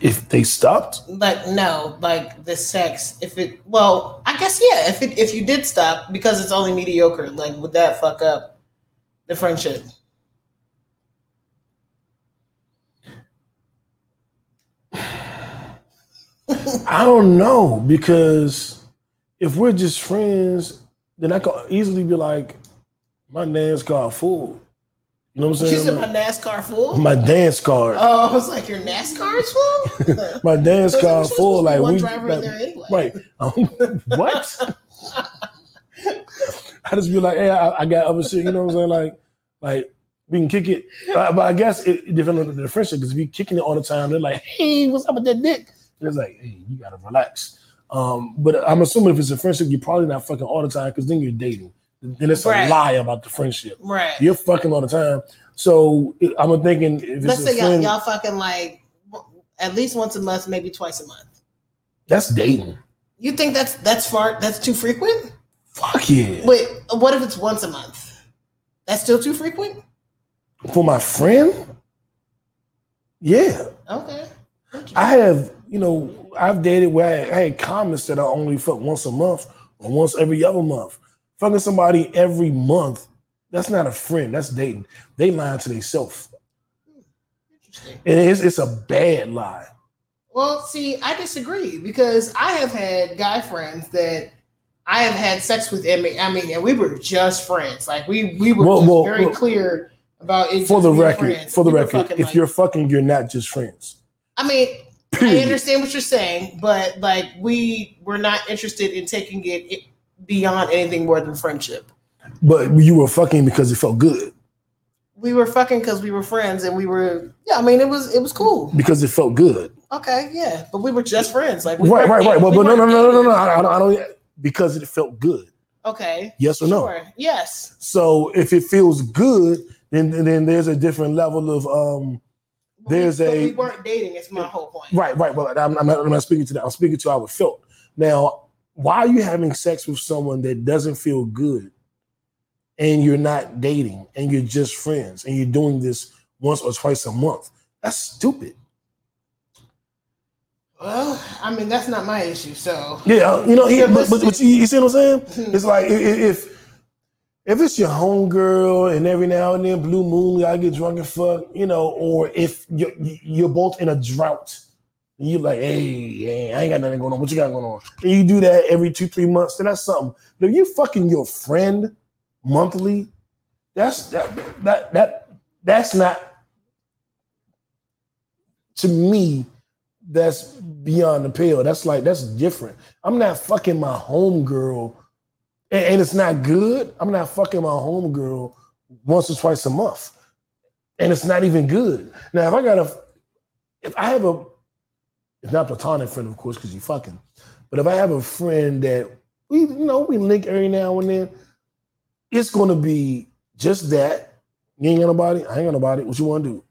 if they stopped, Like no, like the sex. If it, well, I guess yeah. If it, if you did stop because it's only mediocre, like would that fuck up the friendship? I don't know because if we're just friends, then I could easily be like, my dance card full. You know what I'm saying? said my NASCAR full. my dance card. Oh, I was like, your NASCAR is full. <laughs> my dance card full. supposed to be Like one we, driver in there anyway. right? Um, what? <laughs> I just be like, hey, I, I got other shit. You know what I'm saying? Like, like we can kick it. Uh, but I guess it, it depends on the friendship because if you kicking it all the time, they're like, hey, what's up with that dick? And it's like, hey, you gotta relax. Um, but I'm assuming if it's a friendship, you're probably not fucking all the time because then you're dating. Then it's Right. a lie about the friendship. Right. You're fucking all the time. So it- I'm thinking if it's Let's a say y'all, friend, y'all fucking like at least once a month, maybe twice a month. that's dating. You think that's that's far? That's too frequent? Fuck yeah. Wait, what if it's once a month? That's still too frequent. For my friend, yeah, Okay. I have. You know, I've dated where I, I had comments that I only fuck once a month or once every other month. Fucking somebody every month, that's not a friend. That's dating. They lying to themselves. And it's, it's a bad lie. Well, see, I disagree because I have had guy friends that I have had sex with. I mean, I mean, and we were just friends. Like we we were Well, just well, very well, clear about it. For the record, friends. for the We record, if like- you're fucking, you're not just friends. I mean, I understand what you're saying, but like we were not interested in taking it beyond anything more than friendship. But you were fucking because it felt good. We were fucking because we were friends, and we were. Yeah, I mean, it was it was cool. Because it felt good. Okay, yeah, but we were just friends. Like we Right, right, right. Well, we but no, no, no, no, no, no. I, I don't, I don't. Because it felt good. Okay, Yes or no? Yes. So if it feels good, then then there's a different level of um. We- There's but a- we weren't dating. It's my whole point. Right, right. Well, I'm, I'm, not, I'm not speaking to that. I'm speaking to how it felt. Now, why are you having sex with someone that doesn't feel good, and you're not dating, and you're just friends, and you're doing this once or twice a month? That's stupid. Well, I mean, that's not my issue. So Yeah, you know, Yeah, but, but, but you, you see what I'm saying? Hmm. It's like if if it's your homegirl and every now and then blue moon, I get drunk and fuck, you know, or if you're, you're both in a drought, and you're like, hey, hey, I ain't got nothing going on. What you got going on? And you do that every two, three months, then that's something. But if you fucking your friend monthly, that's that that that that's not to me that's beyond the pale. That's like that's different. I'm not fucking my homegirl, and, and it's not good. I'm not fucking my homegirl once or twice a month, and it's not even good. Now, if I got a, if I have a, it's not platonic friend, of course, because you fucking, but if I have a friend that we, you know, we link every now and then, it's gonna be just that. You ain't got nobody. I ain't got nobody. What you want to do?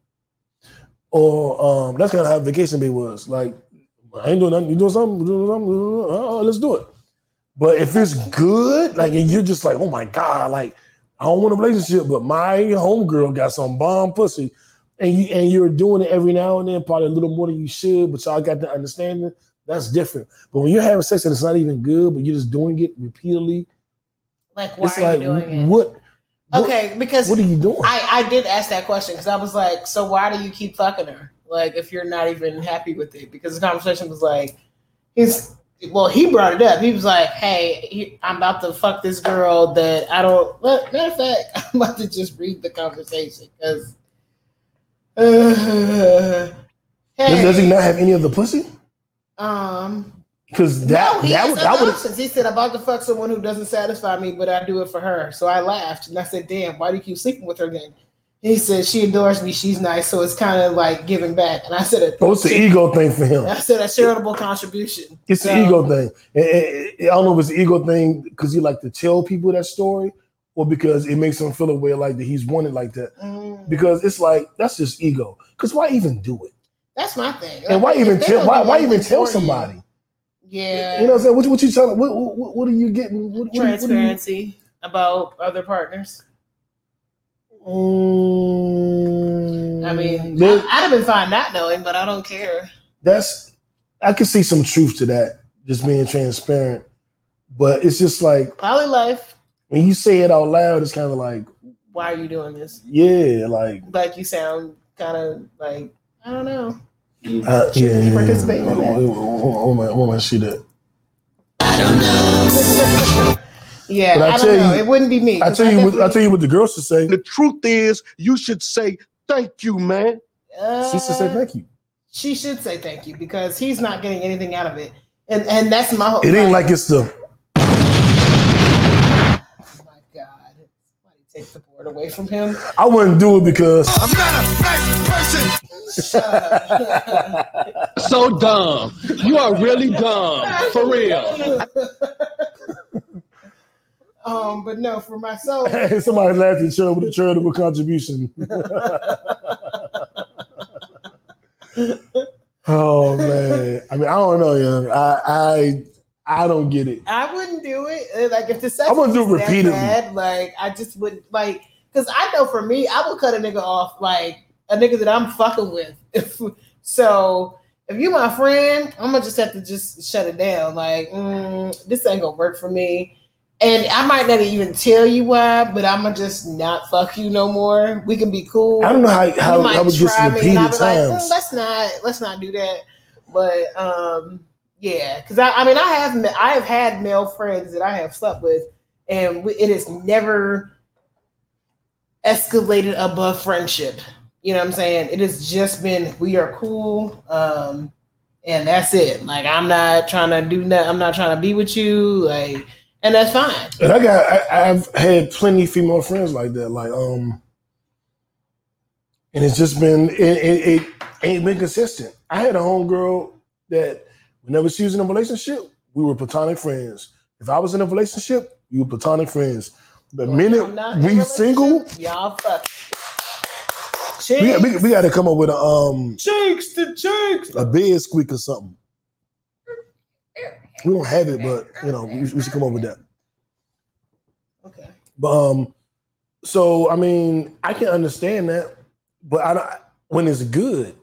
Or um, that's kind of how vacation day was. Like, I ain't doing nothing. You doing something? Doing something? Oh, let's do it. But if it's good, like, and you're just like, oh my god, like, I don't want a relationship, but my homegirl got some bomb pussy, and you and you're doing it every now and then, probably a little more than you should, but y'all got the understanding. That's different. But when you're having sex and it's not even good, but you're just doing it repeatedly, like, why it's are like, you doing it? what? what- Okay, because What are you doing? I, I did ask that question because I was like, so why do you keep fucking her? Like, if you're not even happy with it? Because the conversation was like, he's, well, he brought it up. He was like, hey, he, I'm about to fuck this girl that I don't, well, matter of fact, <laughs> I'm about to just read the conversation because, uh, <sighs> Does, does he not have any of the pussy? um, Because that no, he that would that would. He said, I'm about to fuck someone who doesn't satisfy me, but I do it for her. So I laughed and I said, damn, why do you keep sleeping with her then? He said, she adores me. She's nice. So it's kind of like giving back. And I said, oh, it's the ego thing for him. I said, a charitable contribution. It's the ego thing. And- and- and I don't know if it's the ego thing because he like to tell people that story, or because it makes him feel a way like that he's wanted like that. Mm, Because it's like that's just ego. Because why even do it? that's my thing. And why even tell? Why, why even tell for you- somebody? Yeah. You know what I'm saying? What, what you telling? What, what, what are you getting? What, are you- transparency about other partners. Mm, I mean, there- I, I'd have been fine not knowing, but I don't care. that's I can see some truth to that. Just being transparent, but it's just like Poly life. when you say it out loud, it's kind of like, Why are you doing this? yeah, like Like you sound kind of like I don't know. You Uh, shouldn't yeah, be yeah, in yeah. that. On, hold on, see that. Yeah, But I I, tell don't know. you- it wouldn't be me. I tell you, what, I tell you what the girls should say. The truth is, you should say thank you, man. She should say Uh, thank you. She should say thank you because he's not getting anything out of it, and and that's my whole. It ain't like it's the Oh my god! Somebody take the board away from him. I wouldn't do it because I'm not a fake person. So dumb. You are really dumb. For real. <laughs> um, but no, for myself, <laughs> somebody laughed at charitable, with a charitable contribution. <laughs> oh man, I mean, I don't know, young. I I I don't get it. I wouldn't do it. Uh, Like if the sex I wouldn't do it repeatedly. bad, like I just wouldn't like Because I know for me, I would cut a nigga off like a nigga that I'm fucking with. If <laughs> so, if you my friend, I'm gonna just have to just shut it down. Like, mm, this ain't gonna work for me. And I might not even tell you why, but I'm gonna just not fuck you no more. We can be cool. I don't know how how, how it to me, I'll repeated be like, times. "Mm, let's not let's not do that. But um, yeah, because I, I mean I have I have had male friends that I have slept with, and we, it has never escalated above friendship. You know what I'm saying? It has just been we are cool, um, and that's it. Like I'm not trying to do that. I'm not trying to be with you, like, and that's fine. And I got I, I've had plenty of female friends like that. Like um, and it's just been it, it, it ain't been consistent. I had a homegirl that whenever she was in a relationship, we were platonic friends. If I was in a relationship, we were platonic friends. The minute in a we single, y'all fuck. we, we, we got to come up with a um cheeks to cheeks. a bed squeak or something. We don't have it, but you know we, we should come up with that. Okay. But um, so I mean, I can understand that, but I don't when it's good.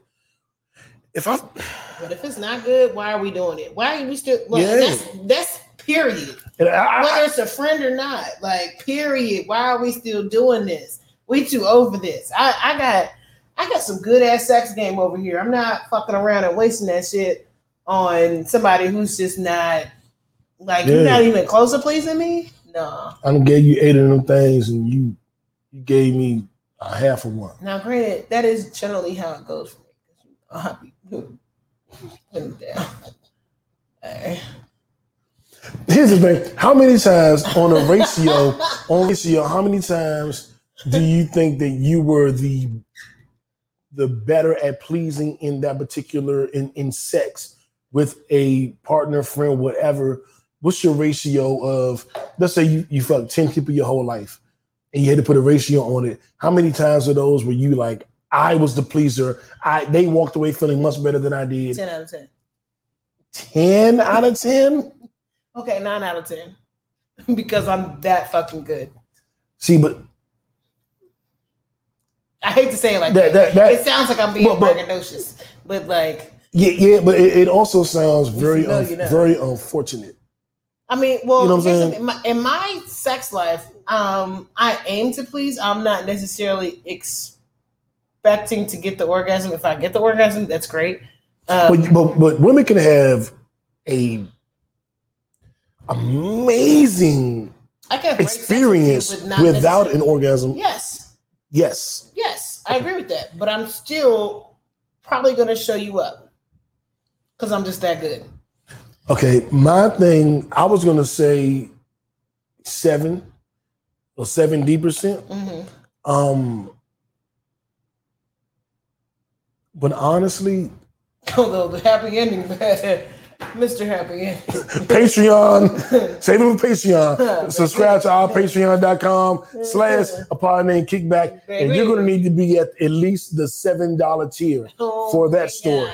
If I But if it's not good, why are we doing it? Why are we still? Well, Yeah. that's that's period. I, Whether it's a friend or not, like period. Why are we still doing this? We too over this. I I got I got some good ass sex game over here. I'm not fucking around and wasting that shit on somebody who's just not like you're not even close to pleasing me. No. I gave you eight of them things, and you you gave me a half of one. Now, granted, that is generally how it goes for me. I'll be it down. Alright. Here's the thing: how many times on a ratio, <laughs> on ratio, how many times do you think that you were the the better at pleasing in that particular in, in sex with a partner, friend, whatever? What's your ratio of let's say you, you fucked 10 people your whole life and you had to put a ratio on it. How many times of those were you like, I was the pleaser? I they walked away feeling much better than I did. 10 out of 10. 10 out of 10? Okay, 9 out of 10. <laughs> because I'm that fucking good. See, but I hate to say it like that. That- that- that- it sounds like I'm being braggadocious, but like, Yeah, yeah, but it, it also sounds very, un- very unfortunate. I mean, well, You know what I'm saying? in, my, in my sex life, um, I aim to please. I'm not necessarily expecting to get the orgasm. If I get the orgasm, that's great. Um, But, but but women can have a amazing I can have with you, experience without an orgasm. Yes, Yes. yes, I agree with that. But I'm still probably going to show you up because I'm just that good. Okay, my thing, I was gonna say seven or seventy percent. hmm Um, but honestly, Although the happy ending, <laughs> Mr. Happy Ending. <laughs> Patreon, <laughs> save it for Patreon. Subscribe to our patreon.com slash a pod named kickback. And you're gonna need to be at at least the seven dollar tier for that story.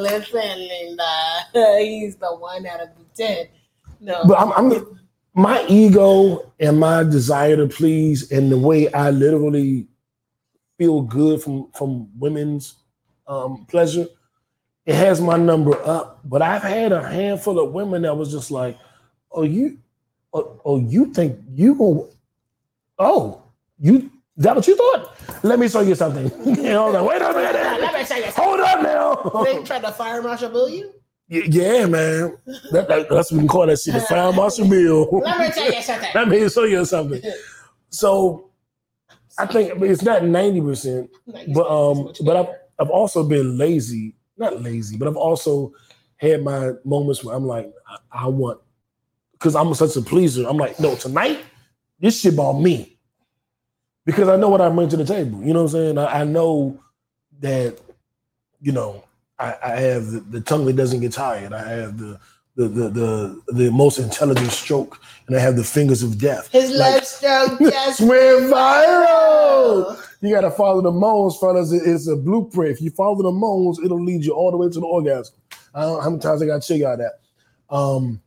Listen, Linda, <laughs> he's the one out of the ten. No, But I'm, I'm my ego and my desire to please and the way I literally feel good from from women's um, pleasure, it has my number up. But I've had a handful of women that was just like, "Oh, you, oh, oh you think you going Oh, you that what you thought? Let me show you something." <laughs> you know, like, wait a minute, Let me show you hold up now. they tried to fire Marshall Bill you. Y- yeah, man, that, that- that's what we can call that shit. The fire marshal bill. <laughs> Let me tell you <laughs> something. Let me show you something. So I think it's not ninety percent, but um, but I've I've also been lazy, not lazy, but I've also had my moments where I'm like, I, I want, because I'm such a pleaser. I'm like, no, tonight this shit about me, because I know what I bring to the table. You know what I'm saying? I, I know that, you know, I, I have the, the tongue that doesn't get tired. I have the the the the, the most intelligent stroke, and I have the fingers of death. His Like, left stroke <laughs> just went viral. You got to follow the moans, fellas. It- It's a blueprint. If you follow the moans, it'll lead you all the way to the orgasm. I don't know how many times I got to tell y'all that. Um,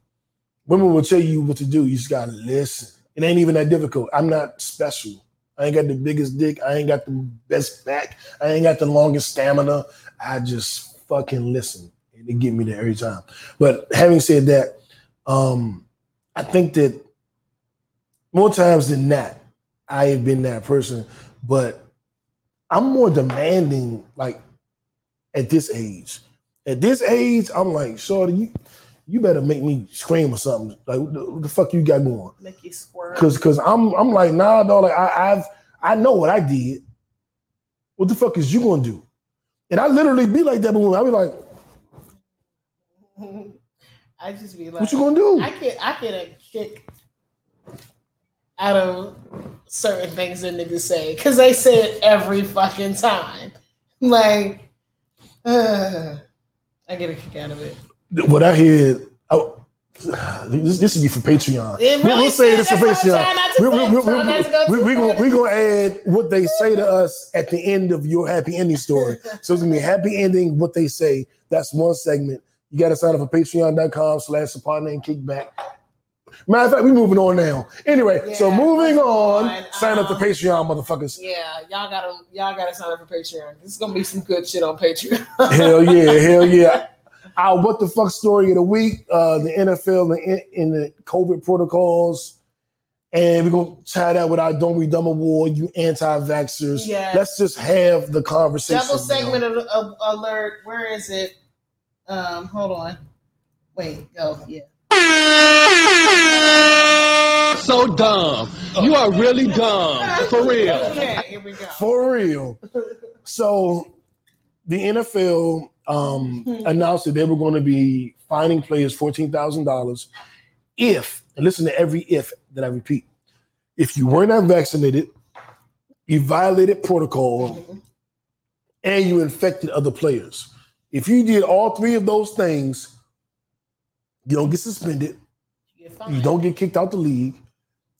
women will tell you what to do. You just got to listen. It ain't even that difficult. I'm not special. I ain't got the biggest dick. I ain't got the best back. I ain't got the longest stamina. I just fucking listen. And it get me there every time. But having said that, um, I think that more times than not, I have been that person, but I'm more demanding, like at this age. At this age, I'm like, Shorty, you, you better make me scream or something. Like, what the, what the fuck you got going? Make you squirm. Cause, cause I'm, I'm like, nah, dog. Like, I, I've, I know what I did. What the fuck is you gonna do? And I literally be like that, but I be like, <laughs> I just be like, what you gonna do? I get I get a kick out of certain things that niggas say because they say it every fucking time. Like, uh, <sighs> I get a kick out of it. What I hear, oh, this, this would be for Patreon. Really we'll say this for Patreon. trying not to We- we- we, we, we, we gonna we gonna add what they say to us at the end of your happy ending story. So it's gonna be happy ending. What they say. That's one segment. You got to sign up for Patreon.com slash support name kickback. Matter of fact, we're moving on now. Anyway, so moving on. on. Sign up to Um, Patreon, motherfuckers. Yeah, y'all gotta y'all gotta sign up for Patreon. This is gonna be some good shit on Patreon. hell yeah, hell yeah. <laughs> Our what the fuck story of the week, uh, the NFL in, in the COVID protocols. And we're gonna tie that with our Don't Be Dumb Award, you anti-vaxxers. Yes. Let's just have the conversation. Double you know. segment of, of alert. Where is it? Um, hold on. Wait. Oh yeah. So dumb. You are really dumb. For real. Okay, here we go. For real. So the NFL um, announced that they were going to be fining players fourteen thousand dollars if, and listen to every if that I repeat, if you were not vaccinated, you violated protocol, and you infected other players. If you did all three of those things, you don't get suspended, you don't get kicked out the league,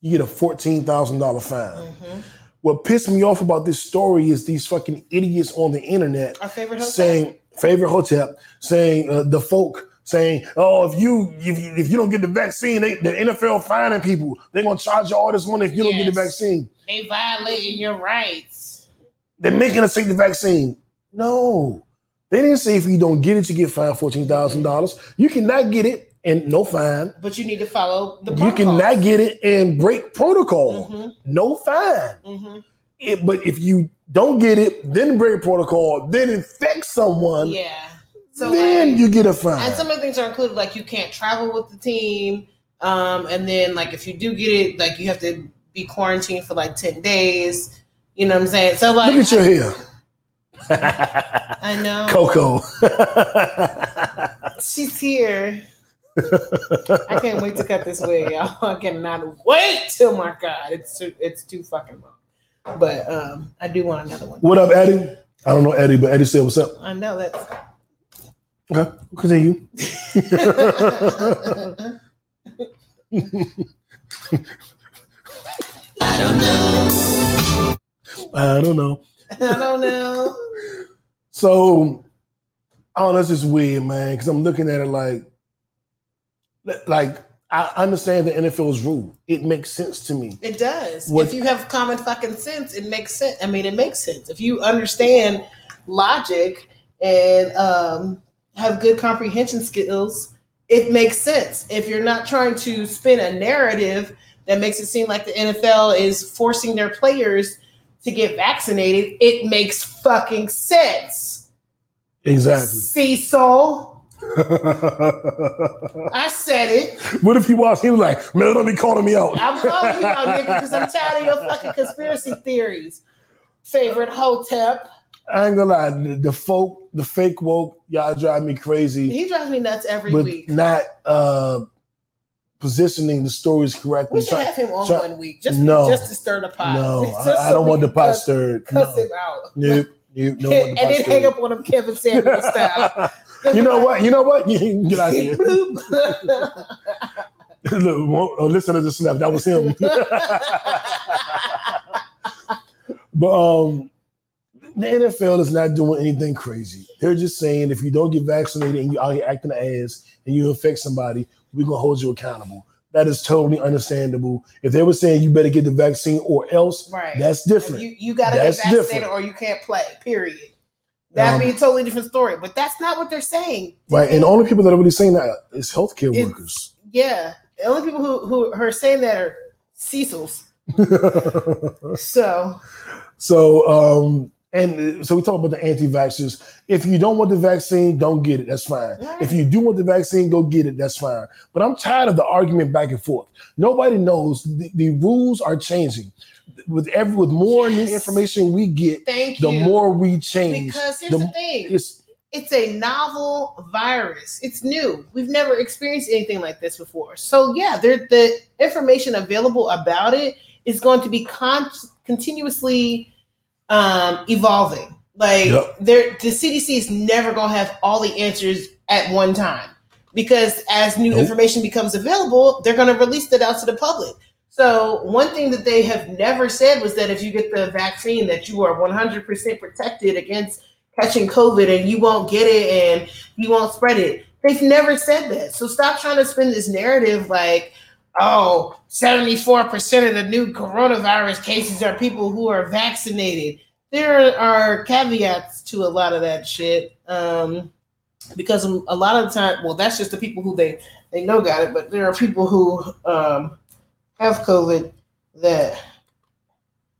you get a fourteen thousand dollar fine. Mhm. What pissed me off about this story is these fucking idiots on the internet saying favorite hotep, saying uh, the folk saying, "Oh, if you if you, if you don't get the vaccine, they, the NFL fining people. They're gonna charge you all this money if you don't get the vaccine. they violating your rights. They're making us take the vaccine." No, they didn't say if you don't get it, you get fined fourteen thousand dollars. You cannot get it and no fine. But you need to follow the You cannot get it and break protocol. hmm No fine. hmm It- but if you don't get it, then break protocol, then infect someone, Yeah. So then like- you get a fine. and some of the things are included, like you can't travel with the team. Um, and then like if you do get it, like you have to be quarantined for like 10 days. You know what I'm saying? So like Look at your hair. I know <laughs> Coco. <laughs> she's here. I can't wait to cut this wig, y'all. <laughs> I cannot wait. Oh my god, it's too, it's too fucking long. But um, I do want another one. what up, Eddie? I don't know Eddie, but Eddie said what's up. I know that's. Okay, continue. <laughs> I don't know. I don't know. So, oh, that's just weird, man. Because I'm looking at it like, like I understand the NFL's rule. It makes sense to me. It does. What- If you have common fucking sense, it makes sense. I mean, it makes sense. If you understand logic and um, have good comprehension skills, it makes sense. If you're not trying to spin a narrative that makes it seem like the NFL is forcing their players to get vaccinated, it makes fucking sense. Exactly. Cecil, <laughs> I said it. what if he was? He was like, man, don't be calling me out. I'm calling you out, nigga, because I'm tired of your fucking conspiracy theories. Favorite hotep. I ain't gonna lie, the, the folk, the fake woke, y'all drive me crazy, He drives me nuts every but week. not uh positioning the stories correctly. We should Try- have him on try- one week just, No. just to stir the pot. No, <laughs> I, I don't want the pot cuss- stirred. Cuss No, him out. nope, no and want the <laughs> pot then hang up on him Kevin Samuel style. You know what? You know what? <laughs> Get out of here. Bloop. <laughs> Look, won't- listen to the snap. That was him. <laughs> but um, the NFL is not doing anything crazy. They're just saying if you don't get vaccinated and you out here acting the ass and you infect somebody, we're gonna hold you accountable. that is totally understandable. If they were saying you better get the vaccine or else, Right. that's different. You you gotta That's get vaccinated different. or you can't play. Period. That'd be a Um, totally different story. But that's not what they're saying. right. And the only people that are really saying that is healthcare It's- workers. Yeah. The only people who, who are saying that are Cecils. <laughs> So so um and uh, so we talk about the anti-vaxxers. If you don't want the vaccine, don't get it. That's fine. Right. If you do want the vaccine, go get it. That's fine. But I'm tired of the argument back and forth. Nobody knows. The, the rules are changing. With every with more new Yes. information we get, thank the you. more we change. because here's the- the, thing. It's it's a novel virus. It's new. We've never experienced anything like this before. So yeah, there the information available about it is going to be con- continuously um, evolving. Like Yep. there, the CDC is never going to have all the answers at one time because as new Nope. information becomes available, they're going to release it out to the public. So one thing that they have never said was that if you get the vaccine, that you are 100% protected against catching COVID and you won't get it and you won't spread it. They've never said that. So stop trying to spin this narrative like, oh, 74% of the new coronavirus cases are people who are vaccinated. There are caveats to a lot of that shit. Um, because a lot of the time, well, that's just the people who they, they know got it, but there are people who um, have COVID that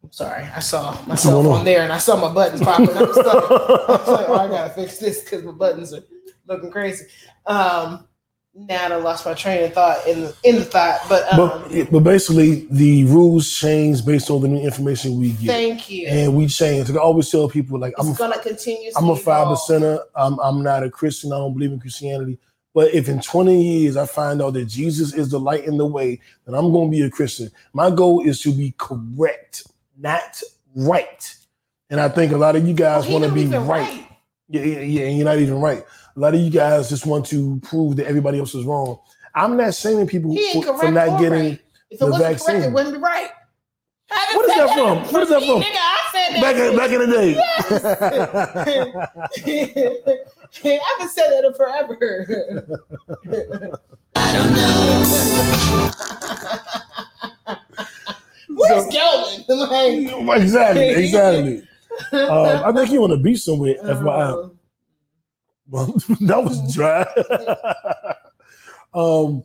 I'm sorry, I saw myself on? there and I saw my buttons popping. I was like, I was like, oh, I gotta fix this because my buttons are looking crazy. Um, now I lost my train of thought in the in the thought, but um, but, but basically the rules change based on the new information we get. thank you. And we change. Like I always tell people, like I'm gonna continue. I'm a five percenter. I'm I'm not a Christian. I don't believe in Christianity. But if in 20 years I find out that Jesus is the light in the way, then I'm going to be a Christian. My goal is to be correct, not right. And I think a lot of you guys oh, want to be right. Yeah, yeah, yeah, and you're not even right. A lot of you guys just want to prove that everybody else is wrong. I'm not shaming people for, for not getting right. If it the wasn't correct, it vaccine. wouldn't be right. I What is that from? What is that from? Nigga, I said that Back in, back in the day. I've been saying that forever. <laughs> I don't know. <laughs> Where's Kelvin? <laughs> Like, exactly, exactly. Um, I think he want to be somewhere. Uh, FYI. Well, that was dry. um,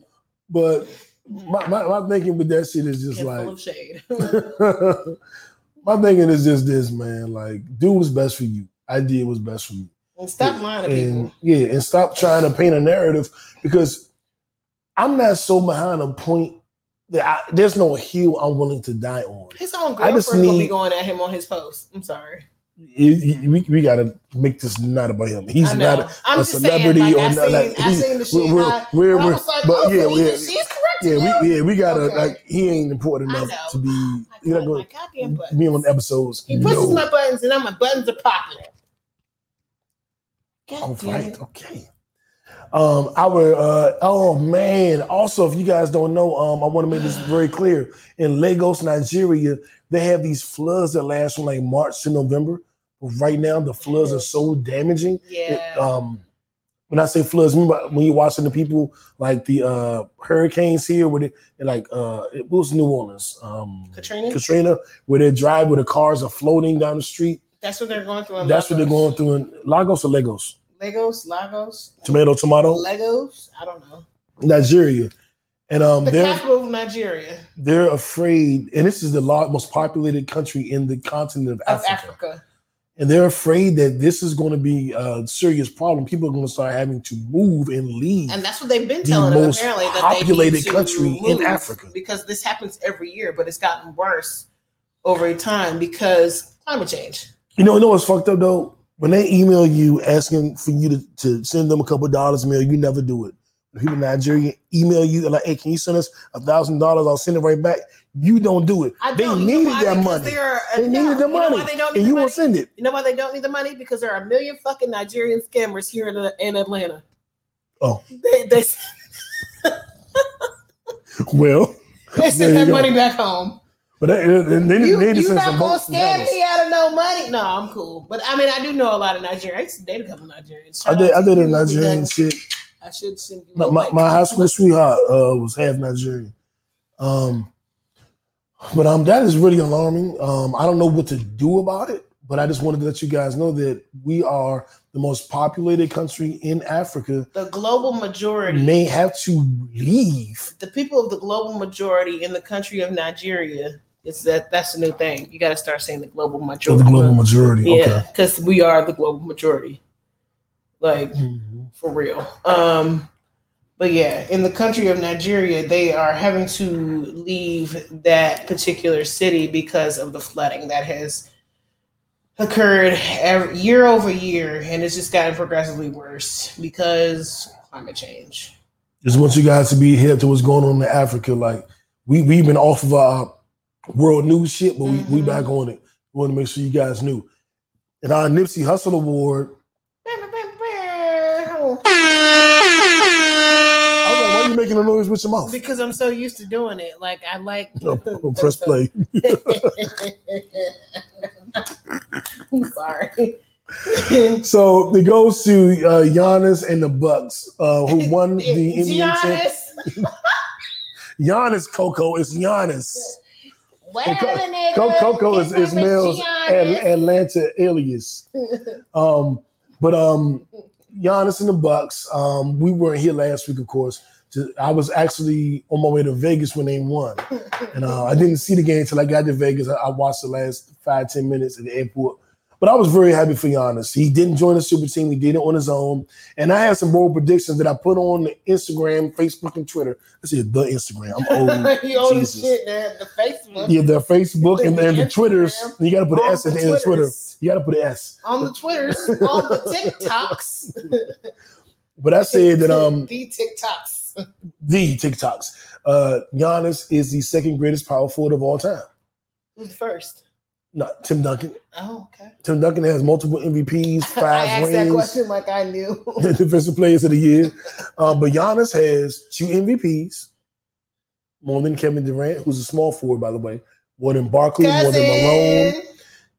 but my, my, my thinking with that shit is just like shade. <laughs> <laughs> my thinking is just this, man. Like, do what's best for you. I did what's best for me. And stop lying to and people. yeah, and stop trying to paint a narrative because I'm not so behind a point that I, there's no hill I'm willing to die on. His own I just girlfriend gonna be going at him on his post. I'm sorry. We, we got to make this not about him. He's not a, I'm a celebrity saying, like, or I not. like, I he- seen the shit. we're, I, we're, we're, like, but oh, yeah, yeah, she's correct. yeah, we, yeah, we gotta Okay. like he ain't important enough to be. You're not going Goddamn to buttons. be on episodes. He pushes No. my buttons, and now my buttons are popping. God All right, it. okay. Um, our uh, oh man. Also, if you guys don't know, um, I want to make this <gasps> very clear. In Lagos, Nigeria, they have these floods that last from like March to November. But right now, the floods are so damaging. It, Yeah. um, when I say floods, when you're watching the people like the uh hurricanes here, where they like uh, it was New Orleans, um, Katrina? Katrina, where they drive where the cars are floating down the street. That's what they're going through. In That's what they're Lagos. going through in Lagos or Lagos. Lagos, Lagos, Tomato, tomato. Lagos, I don't know. Nigeria, and um, The they're capital of Nigeria, they're afraid, and this is the most populated country in the continent of of Africa, Africa. And they're afraid that this is going to be a serious problem. People are going to start having to move and leave. And that's what they've been The telling them. most Apparently, that populated they country in Africa. because this happens every year, but it's gotten worse over time because climate change. You know, you know what's fucked up though? When they email you asking for you to, to send them a couple dollars mail, you never do it. People in Nigeria email you they're like, "Hey, can you send us a thousand dollars? I'll send it right back." You don't do it. They don't. You know needed that Because money. they're- They no, needed the you know money, they don't and you money? won't send it. You know why they don't need the money? Because there are a million fucking Nigerian scammers here in, in Atlanta. Oh, They they, <laughs> well, <laughs> they send that go. money back home. but they, they, they, You, they you not gonna scam me out of no money? No, I'm cool. But I mean, I do know a lot of Nigerians. I used to date a couple Nigerians. I did. I did a. Nigerian shit. I should send you. My, my, my high school sweetheart uh, was half Nigerian. Um, but um, that is really alarming. Um, I don't know what to do about it, but I just wanted to let you guys know that we are the most populated country in Africa. The global majority, May have to leave. the people of the global majority in the country of Nigeria, it's that that's the new thing. You got to start saying the global majority. the global majority. Yeah, Okay. because we are the global majority. Like Mhm. for real. Um, but yeah, in the country of Nigeria, they are having to leave that particular city because of the flooding that has occurred every, year over year, and it's just gotten progressively worse because climate change. Just want you guys to be hip to what's going on in Africa. Like we we've been off of our world news shit, but we, we Mhm. back on it. We want to make sure you guys knew. And our Nipsey Hussle Award. Making a noise with your mouth? Because I'm so used to doing it. Like I like Oh, <laughs> press play. <laughs> Sorry. <laughs> So it goes to uh, Giannis and the Bucks, uh, who won the NBA championship. Giannis. Giannis Coco is Giannis. Whatever, Co- nigga. Co- Coco is, is Mel's Giannis. Atlanta alias. Um, but um, Giannis and the Bucks. Um, we weren't here last week, of course. To- I was actually on my way to Vegas when they won, <laughs> and uh, I didn't see the game until I got to Vegas. I, I watched the last five ten minutes at the airport. But I was very happy for Giannis. He didn't join the super team. He did it on his own. And I had some bold predictions that I put on the Instagram, Facebook, and Twitter. I said the Instagram. I'm old. <laughs> you old as shit, man. The Facebook. Yeah, the Facebook and, and the. <laughs> Twitters. You got to put an S at the the end of Twitter. You got to put an S. On the Twitters, on the TikToks. But I said that um the TikToks. <laughs> the TikToks. Uh Giannis is the second greatest power forward of all time. Who's first? Not Tim Duncan. Oh, okay. Tim Duncan has multiple MVPs, <laughs> I five asked that rings, question like I knew. <laughs> defensive players of the year. Uh, but Giannis has two MVPs, more than Kevin Durant, who's a small forward, by the way, more than Barkley, more than Malone.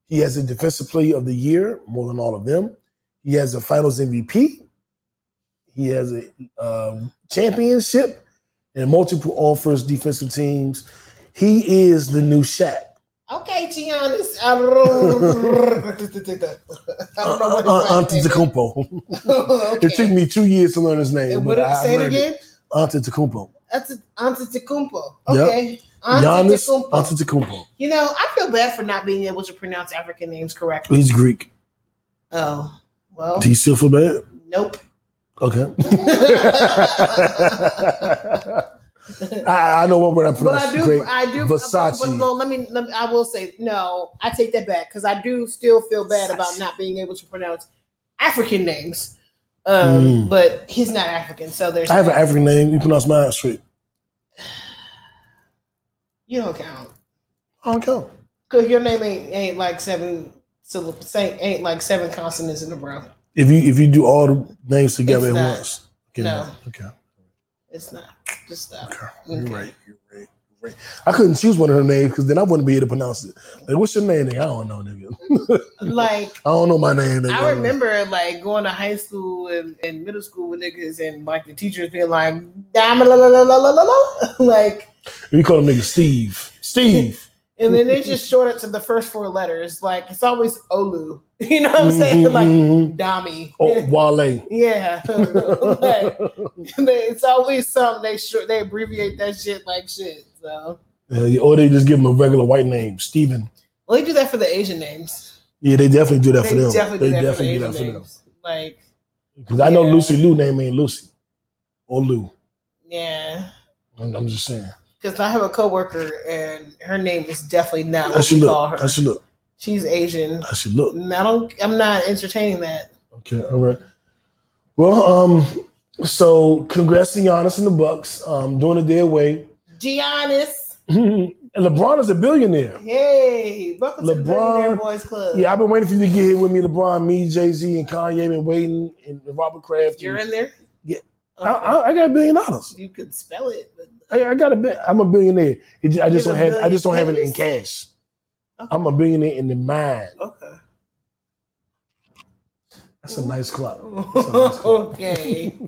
He has a defensive player of the year, more than all of them. He has a finals MVP. He has a um, championship and multiple offers defensive teams. He is the new Shaq. Okay, Giannis. <laughs> I don't know. What Uh, his name is. Antetokounmpo. okay. It took me two years to learn his name. And but what did I say it again? Antetokounmpo. That's Antetokounmpo. Yep. Okay. Giannis Antetokounmpo. Antetokounmpo. You know, I feel bad for not being able to pronounce African names correctly. He's Greek. Oh, well, Do you still feel bad? nope. Okay. <laughs> I, I know one word I But pronounce I do, great. I do. Versace. But no, let me, let me. I will say no. I take that back because I do still feel bad about not being able to pronounce African names. Um, Mm. but he's not African, so there's. I have an. African name. You pronounce mine straight. You don't count I don't count. because your name ain't ain't like seven syllables. Ain't, ain't like seven consonants in a row. If you if you do all the names together at once. Okay. No. Okay. It's not. Just that. Okay. You're right. You're right. You're right. I couldn't choose one of her names because then I wouldn't be able to pronounce it. Like, what's your name? Nigga? I don't know, nigga. <laughs> Like I don't know my name. Nigga. I remember like going to high school and, and middle school with niggas and like the teachers being like, "Damn, la, la, la, la, la, la, la," <laughs> like, We call him nigga Steve. Steve. <laughs> and then they just short it to the first four letters. Like it's always Olu. <laughs> You know what I'm saying? Mhm, Like mhm. Dami. Oh, Wale. <laughs> Yeah. <laughs> like, it's always something they short they abbreviate that shit like shit. So Yeah, or they just give him a regular white name, Steven. well, they do that for the Asian names. Yeah, they definitely do that They for them. definitely they do that for the definitely do that for them. Like, Because I know Yeah. Lucy Lou name ain't Lucy or Lou. yeah. I'm, I'm just saying. Because I have a coworker and her name is definitely not I what should we call look. her. I should look. She's Asian. I should look. I don't. I'm not entertaining that. Okay, all right. Well, um, so congrats to Giannis and the Bucks, um, doing it their way. Giannis. <laughs> and LeBron is a billionaire. Hey, welcome to the LeBron- Billionaire Boys Club. Yeah, I've been waiting for you to get here with me, LeBron, me, Jay Z, and Kanye. Been waiting, and Robert Kraft. You're and- in there. Yeah. Okay. I, I, I got a billion dollars. you could spell it, but I, I got a bit. I'm a billionaire. It I just You're don't have. I just don't have it in cash. Okay. I'm a billionaire in the mind. okay. That's a nice club. Nice <laughs> club. okay. <laughs>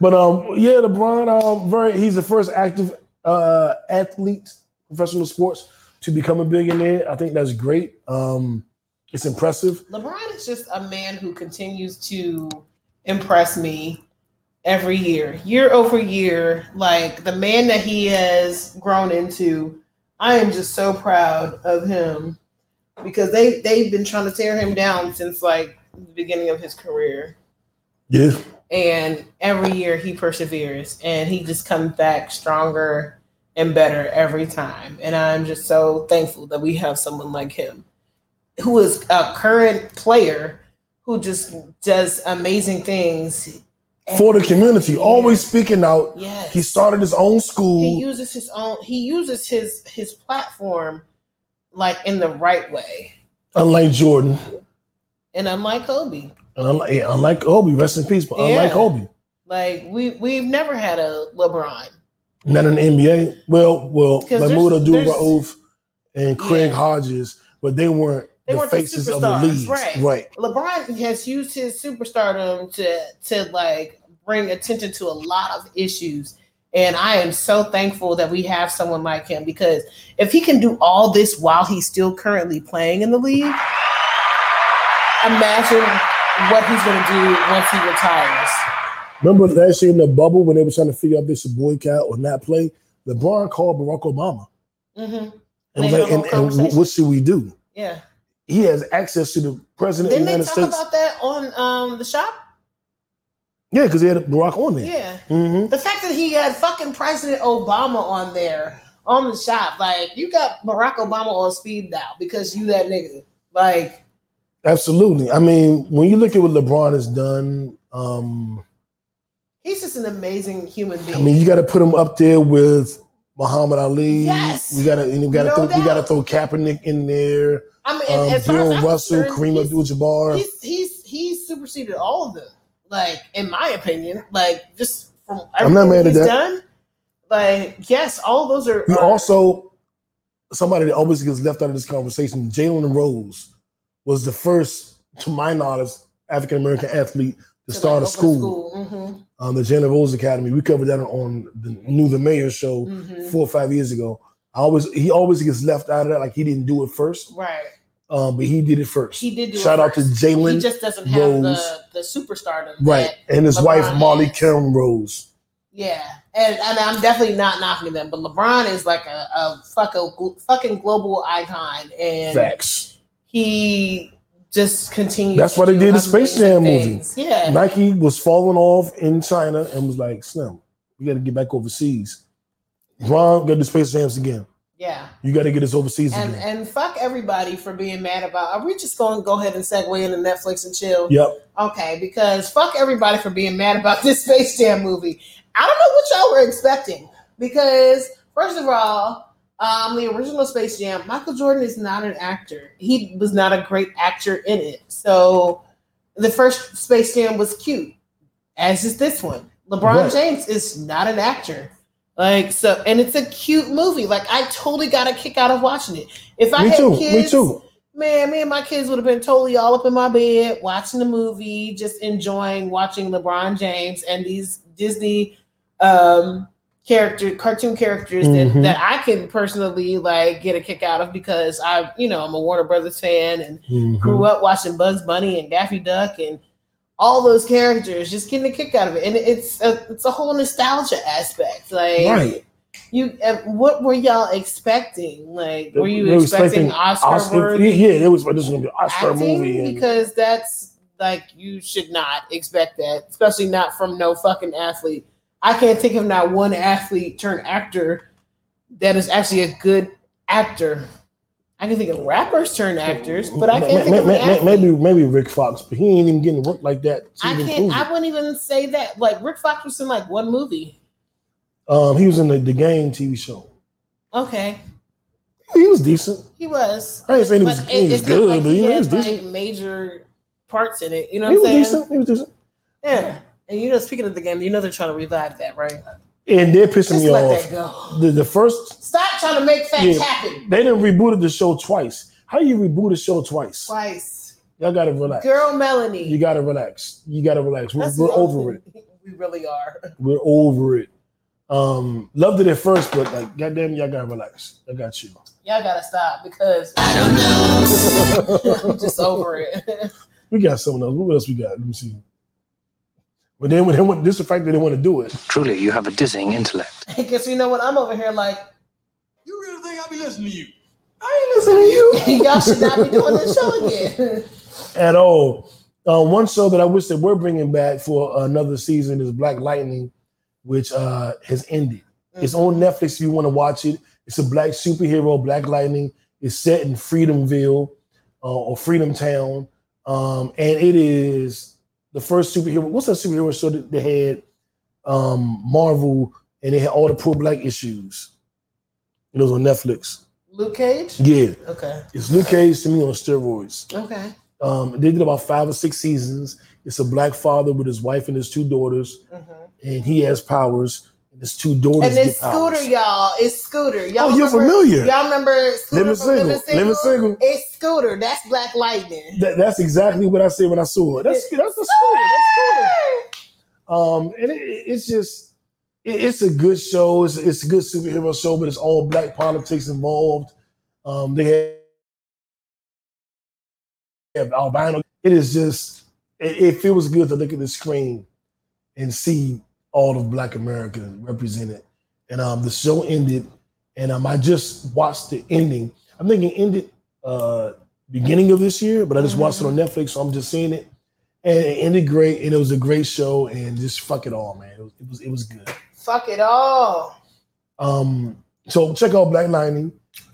But um, yeah, LeBron, um, very he's the first active uh, athlete, professional sports, to become a billionaire. I think that's great. Um, it's impressive. LeBron is just a man who continues to impress me every year, year over year. Like the man that he has grown into, I am just so proud of him because they they've been trying to tear him down since like the beginning of his career. Yeah. And every year he perseveres and he just comes back stronger and better every time. And I'm just so thankful that we have someone like him who is a current player who just does amazing things For the community, always speaking out. Yes. He started his own school. he uses his own he uses his his platform like in the right way unlike Jordan, and unlike kobe and unlike, yeah, unlike Kobe, rest in peace, but unlike Kobe, like we we've never had a lebron not in the NBA. Well, well, Mahmoud Abdul Rauf and Craig Yeah. Hodges, but they weren't They the weren't the faces of the superstars, league. right. right. lebron has used his superstardom to to like bring attention to a lot of issues and i am so thankful that we have someone like him because if he can do all this while he's still currently playing in the league imagine what he's going to do once he retires Remember last year in the bubble when they were trying to figure out this boycott or not play? LeBron called Barack Obama Mm-hmm. and, They was had like, and, and what should we do? yeah He has access to the president didn't of they talk States. about that on um the shop yeah, because he had Barack on there. yeah hmm The fact that he had fucking President Obama on there on the shop, like you got Barack Obama on speed dial because you that nigga. Like, Absolutely. I mean, when you look at what LeBron has done, um, he's just an amazing human being. I mean, you got to put him up there with Muhammad Ali. Yes. We got to, and you got to, No throw, you got to throw Kaepernick in there. I mean, Um, Bill Russell, Kareem Abdul-Jabbar. He's he's he's superseded all of them. Like, in my opinion, like just from I'm not everything mad at that. done. Like, yes, all those are. We are- also somebody that always gets left out of this conversation. Jalen Rose was the first, to my knowledge, African American athlete to start like, a open school, Mhm, um, the Jalen Rose Academy. We covered that on the New the Mayor show mhm. four or five years ago. I always he always gets left out of that, like he didn't do it first, Right. Um, but he did it first. He did do it Shout out to. Jalen He just doesn't have the Rose. the superstardom. right, and his LeBron wife Molly has. Qerim Rose. Yeah, and and I'm definitely not knocking them, but LeBron is like a, a fucking fucking global icon, and Facts. he just continues. That's why they did the Space Jam movie. Yeah, Nike was falling off in China and was like, Slim, we got to get back overseas. Ron got the Space Jams again. Yeah, You got to get us overseas and again. and fuck everybody for being mad about. Are we just going to go ahead and segue into Netflix and chill? Yep. Okay, because fuck everybody for being mad about <laughs> this Space Jam movie. I don't know what y'all were expecting. Because first of all, um, the original Space Jam, Michael Jordan is not an actor. He was not a great actor in it. So the first Space Jam was cute, as is this one. LeBron Right. James is not an actor. Like so, and it's a cute movie. Like I totally got a kick out of watching it. If I Me had too. kids, Me too. Man, me and my kids would have been totally all up in my bed watching the movie, just enjoying watching LeBron James and these Disney um character cartoon characters Mhm. that, that I can personally like get a kick out of because I, you know, I'm a Warner Brothers fan and Mhm. grew up watching Bugs Bunny and Daffy Duck and all those characters, just getting a kick out of it. And it's a it's a whole nostalgia aspect. Like Right. you uh, what were y'all expecting? Like were you were expecting, Oscar, Oscar yeah, it was this was gonna be an Oscar movie. Because that's like you should not expect that, especially not from no fucking athlete. I can't think of not one athlete turned actor that is actually a good actor. I can think of rappers turned actors, but I can't think of an May- may- may- athlete. maybe maybe Rick Fox, but he ain't even getting work like that. I can't. prove I wouldn't even say that. Like Rick Fox was in like one movie. Um, he was in the, the game TV show. Okay, He was decent. he was. I ain't saying he was, he was good, like but he he, was like decent. major parts in it. You know He what was I'm saying? decent. He was decent. Yeah. And you know, speaking of the game, you know they're trying to revive that, right? And they're pissing Just me let off. that go. The, the first Stop trying to make facts Yeah. happen. they didn't rebooted the show twice. How you reboot a show twice? Twice. Y'all gotta relax. Girl Melanie. You gotta relax. You gotta relax. We're, That's we're the over it. thing. We really are. <laughs> We're over it. Um, loved it at first, but like, goddamn, y'all gotta relax. I got you. Y'all gotta stop because I don't know. <laughs> I'm just over it. <laughs> We got someone else. What else we got? Let me see. But then when they want this is the fact that they want to do it. Truly, you have a dizzying intellect. <laughs> Because you know what? I'm over here like, You really think I'll be listening to you? I ain't listening to you. <laughs> y'all should not be doing this show again. <laughs> at all. Uh, one show that I wish that we're bringing back for another season is Black Lightning, which uh, has ended. It's on Netflix if you want to watch it. It's a black superhero, Black Lightning. It's set in Freedomville uh, or Freedom Town. Um, and it is the first superhero. What's that superhero show that they had? Um, Marvel, and they had all the pro black issues. It was on Netflix. Luke Cage? Yeah. Okay. It's Luke Cage to me on steroids. Okay. Um, they did about five or six seasons. It's a black father with his wife and his two daughters, and he has powers. His two daughters And it's. Scooter, y'all. It's Scooter. Y'all Oh, you're remember- familiar. Y'all remember Scooter Living Single. Living Single? Living Single. It's Scooter. That's Black Lightning. That- that's exactly what I said when I saw it. That's that's the Scooter. That's Scooter. Um, and it, it's just it- it's a good show. It's, it's a good superhero show, but it's all black politics involved. Um, they have albino. It is just it, it feels good to look at the screen and see all of Black America represented. And um, the show ended, and um, I just watched the ending. I think it ended uh, beginning of this year, but I just watched it on Netflix, so I'm just seeing it. And it ended great, and it was a great show, and just fuck it all, man. It was it was, it was good. Fuck it all. Um, so check out Black Lightning,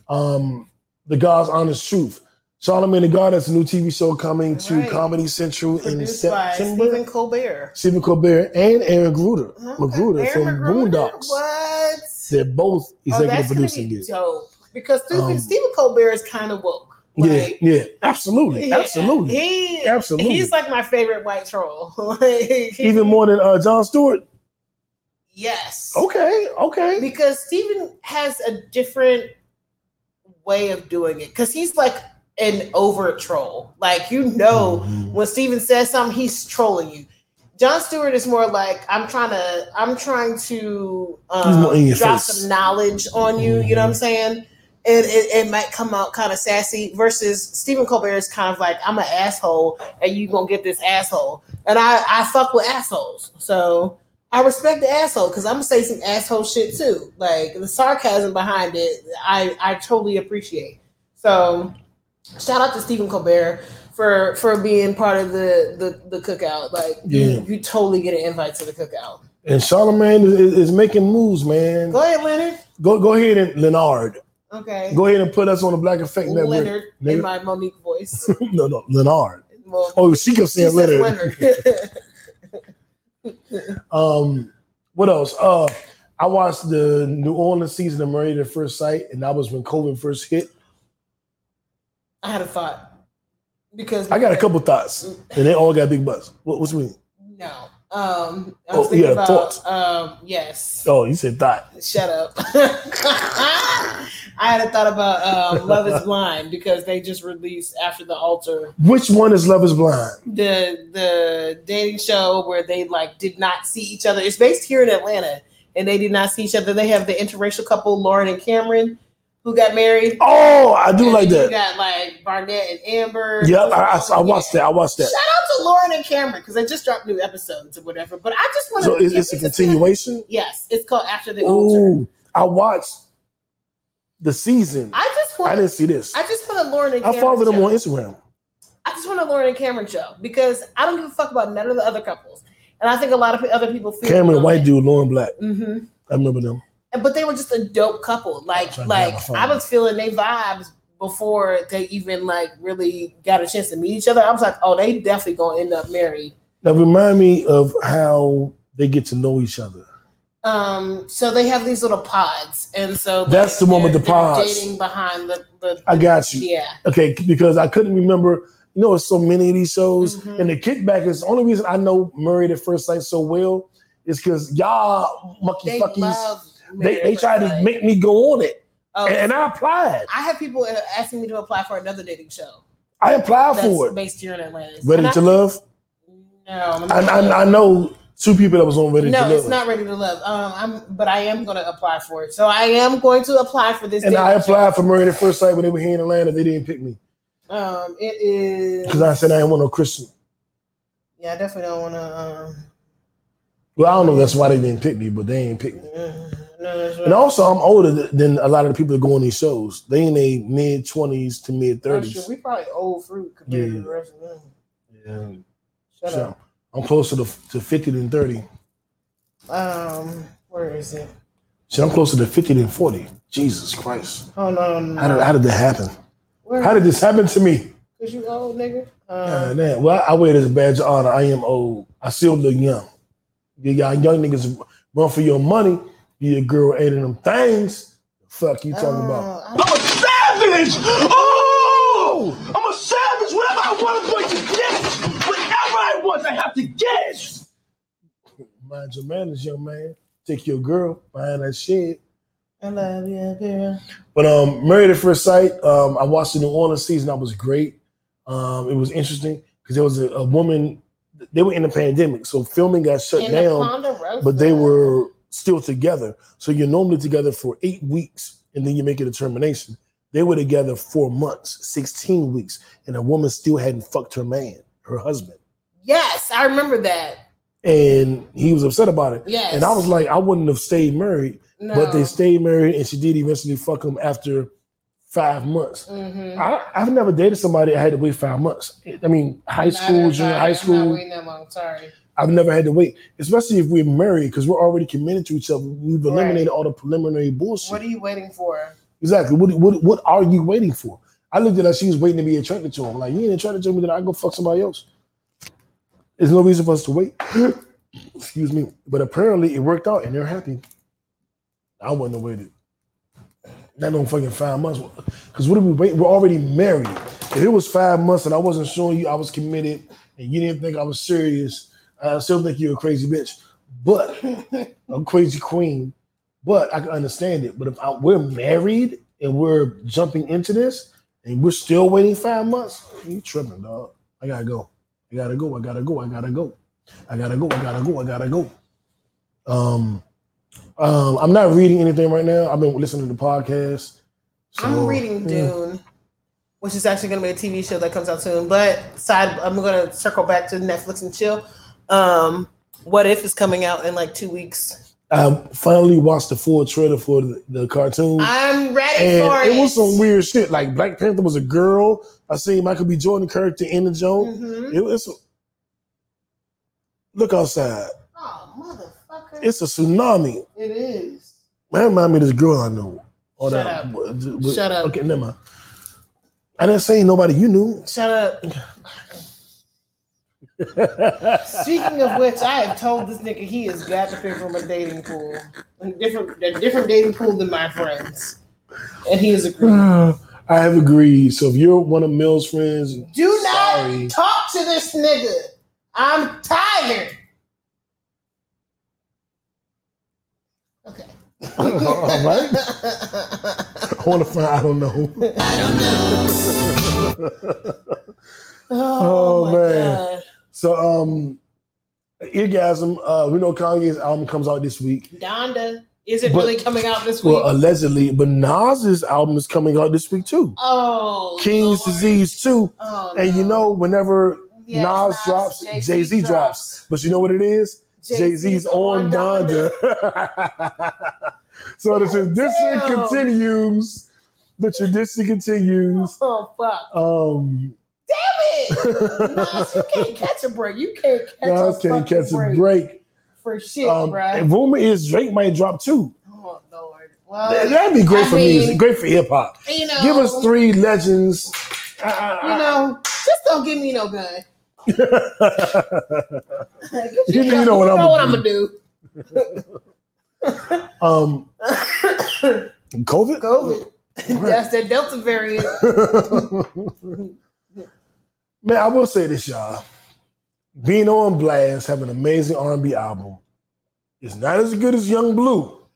um, The God's Honest Truth. Charlamagne the God, that's a new TV show coming to Comedy Central in Produced by September. Stephen Colbert. Stephen Colbert and Aaron McGruder, McGruder Aaron from McGruder? Boondocks. What? They're both Oh, executive that's producing be it. dope. Because Stephen, Um, Stephen Colbert is kind of woke. Yeah, yeah, absolutely, Yeah, absolutely, He, absolutely. He's like my favorite white troll. <laughs> Like, Even more than uh, Jon Stewart. Yes. Okay, okay. Because Stephen has a different way of doing it. Because he's like an overt troll. Like you know Mm-hmm. when Stephen says something, he's trolling you. Jon Stewart is more like I'm trying to I'm trying to He's more in um, drop face. some knowledge on you. You know what I'm saying? And it, it might come out kind of sassy. Versus Stephen Colbert is kind of like I'm an asshole, and you gonna get this asshole. And I I fuck with assholes, so I respect the asshole because I'm gonna say some asshole shit too. Like the sarcasm behind it, I I totally appreciate. So shout out to Stephen Colbert for for being part of the the, the cookout. Like Yeah. you, you totally get an invite to the cookout. And Charlamagne is, is, making moves, man. Go ahead, Leonard. Go go ahead and Leonard. Okay. Go ahead and put us on the Black Effect Network. Leonard in my Mo'Nique voice. <laughs> no, no, Leonard. Well, Oh, she kept saying Leonard. Leonard. <laughs> <laughs> Um, what else? Uh, I watched the New Orleans season of Married at First Sight, and that was when COVID first hit. I had a thought because I got a couple thoughts, and they all got big butts. What, what's me? No. Um, I Oh, was thinking yeah, about thoughts. um, yes. Oh, you said thought. Shut up. <laughs> I had a thought about um, Love Is Blind because they just released after the altar Which one is Love Is Blind? the the dating show where they like did not see each other. It's based here in Atlanta, and they did not see each other. They have the interracial couple Lauren and Cameron who got married. Oh, I do And like that. You got like Barnett and Amber. Yep, I, I, I watched that. I watched that. Shout out to Lauren and Cameron because they just dropped new episodes or whatever. But I just want to. So it's, a continuation. Yes, it's called After the. Ooh, I watched the season. I just want. I didn't see this. I just want a Lauren and I Cameron. follow them show. on Instagram. I just want a Lauren and Cameron show because I don't give a fuck about none of the other couples, and I think a lot of other people feel. Cameron, white dude, Lauren Black. hmm I remember them. But they were just a dope couple. Like, like grab my phone. I was feeling they vibes before they even like really got a chance to meet each other. I was like, oh, they definitely gonna end up married. Now remind me of how they get to know each other. Um, so they have these little pods, and so That's the one with the pods. Dating behind the, the I got you. yeah. Okay, because I couldn't remember. You know, so many of these shows, Mhm. and the kickback is the only reason I know Married at First Sight so well is because y'all monkey fuckies. They they tried to make me go on it, Oh, and, and I applied. I have people asking me to apply for another dating show I applied for it. based here in Atlanta. Ready And to I- love? No, I, I, I know two people that was on Ready No, to Love. No, it's not ready to love. Um, I'm, but I am going to apply for it. So I am going to apply for this. and I show. applied for Married at First Sight when they were here in Atlanta. They didn't pick me Um, it is. because I said I didn't want no Christian. Yeah, I definitely don't want to. Um, Well, I don't know. if That's why they didn't pick me, but they ain't pick me. No, And also, I'm older than a lot of the people that go on these shows. They in their mid twenties to mid Oh, thirties. We probably old fruit compared Yeah. to the rest of them. Yeah. Shut So up. I'm closer to, to 50 than 30. Um, where is it? See, I'm closer to 50 than 40. Jesus Christ. Oh no, no, no. How did, how did that happen? Where- How did this happen to me? Cause you old nigga. Uh, Um, damn. Well, I wear this badge of honor. I am old. I still look young. You got young niggas run for your money. You a girl of them things. Fuck you talking about? I'm a savage! Oh! I'm a savage! Whatever I want, I'm going to get! Whatever I want, I have to get it! Mind your manners, young man. Take your girl behind that shit. I love you, girl. But um, Married at First Sight, um, I watched the New Orleans season. That was great. Um, it was interesting because there was a, a woman. They were in the pandemic, so filming got shut In down. Ponderosa. But they were still together. So you're normally together for eight weeks, and then you make a determination. They were together four months, sixteen weeks, and a woman still hadn't fucked her man, her husband, Yes, I remember that. and he was upset about it. Yes. And I was like, I wouldn't have stayed married, but they stayed married, and she did eventually fuck him after five months. Mhm. I, I've never dated somebody that had to wait five months. I mean, high Not school, that junior high I'm not school. long. Sorry. I've never had to wait, especially if we're married, because we're already committed to each other. We've eliminated all the preliminary bullshit. What are you waiting for? exactly. What, what what are you waiting for? I looked at her, she was waiting to be attracted to him. Like, you ain't attracted to me, then I go fuck somebody else. There's no reason for us to wait. <clears throat> Excuse me. But apparently it worked out and they're happy. I wouldn't have waited. Not no fucking five months. Because what are we waiting? We're already married. If it was five months and I wasn't showing you I was committed and you didn't think I was serious, I still think you're a crazy bitch. But <laughs> a crazy queen. But I can understand it. But if I, we're married and we're jumping into this and we're still waiting five months, you tripping, dog. I gotta go. I gotta go. I gotta go. I gotta go. I gotta go. I gotta go. I gotta go. Um, um, I'm not reading anything right now. I've been listening to the podcast. I'm reading yeah. Dune, which is actually going to be a TV show that comes out soon. But side, I'm going to circle back to Netflix and chill. Um, what if is coming out in like two weeks? I finally watched the full trailer for the, the cartoon. I'm ready and for it it. was some weird shit. Like Black Panther was a girl. I seen Michael B. Jordan character in the joke. Mhm. It was look outside. Oh, motherfucker! It's a tsunami. It is. Man, remind me of this girl I know. Or Shut that- up. Shut up. Okay, never mind. I didn't say nobody you knew. Shut up. Speaking of which, I have told this nigga he has got to pick from a dating pool, a different, a different dating pool than my friends, and he has agreed. <sighs> I have agreed. So if you're one of Mel's friends, Do not sorry. talk to this nigga. I'm tired. Okay. <laughs> All right. I want to find. I don't know. <laughs> I don't know. <laughs> Oh, oh man. God. So um, Eargasm. Uh, we know Kanye's album comes out this week. Donda, is it But- really coming out this week? Well, allegedly, but Nas's album is coming out this week too. oh, King's Disease too. Oh, and you know, whenever Yes, Nas Nas, drops, Jay-Z drops. drops. But you know what it is? Jay-Z's on on Donda. <laughs> so the tradition continues. The tradition continues. oh fuck. Um, Damn it! <laughs> Nas, you can't catch a break. You can't catch Nas a can't catch a break, break. for shit, Um, bruh. and rumor is Drake might drop too. Oh lord. Well, That- That'd be great I for mean, music, great for hip hop. You know, Give us three legends. Uh, You know, just don't give me no gun. <laughs> you, You, you know what I'm know what I'm gonna do. <laughs> Um, COVID. COVID. That's that Delta variant. Man, I will say this, y'all. Being on Blast, have an amazing R&B album. It's not as good as Young Bleu.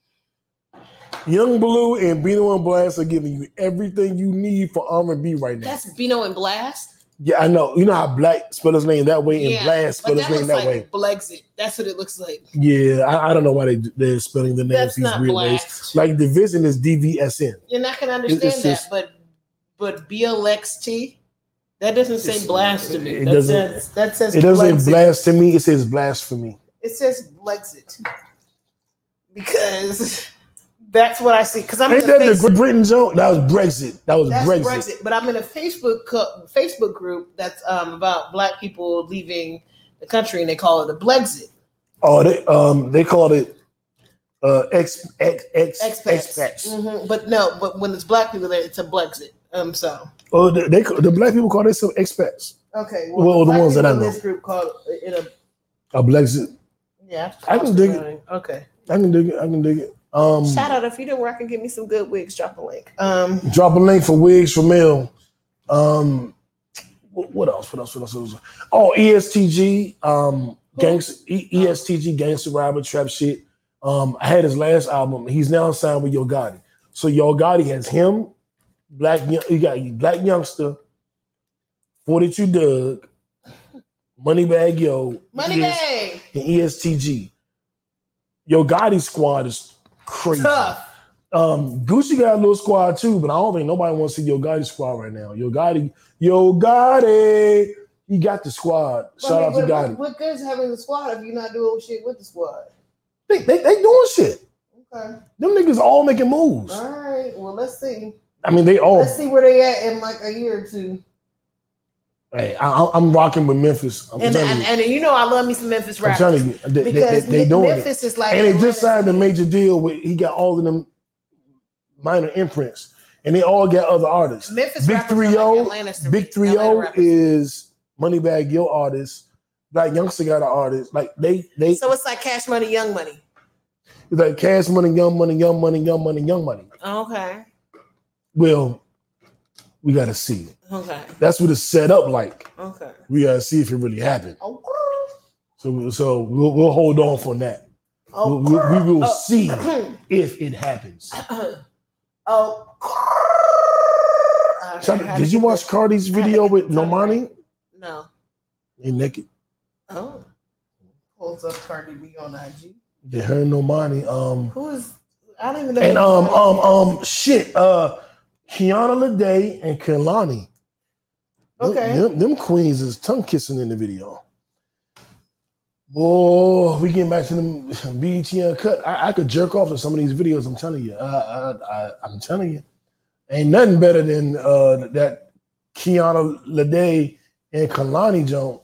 Young Bleu and Bino and Blast are giving you everything you need for R&B right now. That's Bino and Blast. Yeah, I know. You know how Black spell his name that way and Yeah, Blast spell his that name that way. like Blexit. That's what it looks like. Yeah, I, I don't know why they they're spelling the names these not weird ways. Like Division is DVSN. You're not gonna It's understand that, just- but but BLXT, that doesn't say It's- blast to it that says that says It doesn't Blexit. me. It says blasphemy. It says Blexit because that's what I see. Because I'm Ain't in that a the Great Britain joke? That was Brexit. That was that's Brexit. Brexit. But I'm in a Facebook co- Facebook group that's um, about Black people leaving the country, and they call it a Blexit. Oh, they um they called it uh ex ex ex Expats. expats. Mhm. But no, but when it's Black people there, it's a Blexit. Um, so Oh, they, they the black people call themselves expats. okay. Well, the Black ones that I know. This group called it a A Brexit. yeah. I can dig it. Okay. I can dig it. I can dig it. Um, Shout out if you do work and give me some good wigs. Drop a link. Um, drop a link for wigs for Mel. Um, what, else? What else? What else? What else? Oh, EST Gee. Um, gangs. E- EST Gee Gangster Rapper Trap shit. Um, I had his last album. He's now signed with Yo Gotti. So Yo Gotti has him, Black. You got Blac Youngsta, Forty Two Dugg, Moneybag Yo, money ES bag. and EST Gee. Yo Gotti squad is crazy. Tough. Um, Gucci got a little squad too, but I don't think nobody wants to see Yo Gotti squad right now. Yo Gotti, Yo Gotti, he got the squad. Shout I mean, out to but Gotti. What, what good is having the squad if you're not doing shit with the squad? They, they, they doing shit. Okay. Them niggas all making moves. All right. Well, let's see. I mean, they all. Let's see where they at in like a year or two. Hey, I, I'm rocking with Memphis. I'm And, telling and, you. and you know I love me some Memphis I'm telling you, they, they, because they, they Me- doing Memphis it. is like and they just signed a major deal with. He got all of them minor imprints, and they all got other artists. Memphis Big rappers are like O, oh, Atlanta's to Big me. Three Atlanta O rappers. is Moneybag Yo artist. Blac Youngsta got an artist. Like they they So it's like Cash Money, Young Money. it's like Cash Money, Young Money, Young Money, Young Money, Young Money. Okay. Well, we gotta see. Okay. That's what it's set up like. Okay. We gotta see if it really happened. Okay. So so we'll, we'll hold on for that. We'll- we'll- we will Oh. see <clears throat> if it happens. oh. So, did you watch Cardi's video with Normani? No. They naked. Oh. Pulls up Cardi B on IG. They her and Normani. Um Who is? I don't even know. and um um um shit. Uh Kiana Lede and Kehlani. Okay. Them, them queens is tongue kissing in the video. Boy, we getting back to them <laughs> BET Uncut. I, I could jerk off to some of these videos. I'm telling you. Uh, I, I, I'm telling you. Ain't nothing better than uh, that Kiana Lede and Kehlani joint.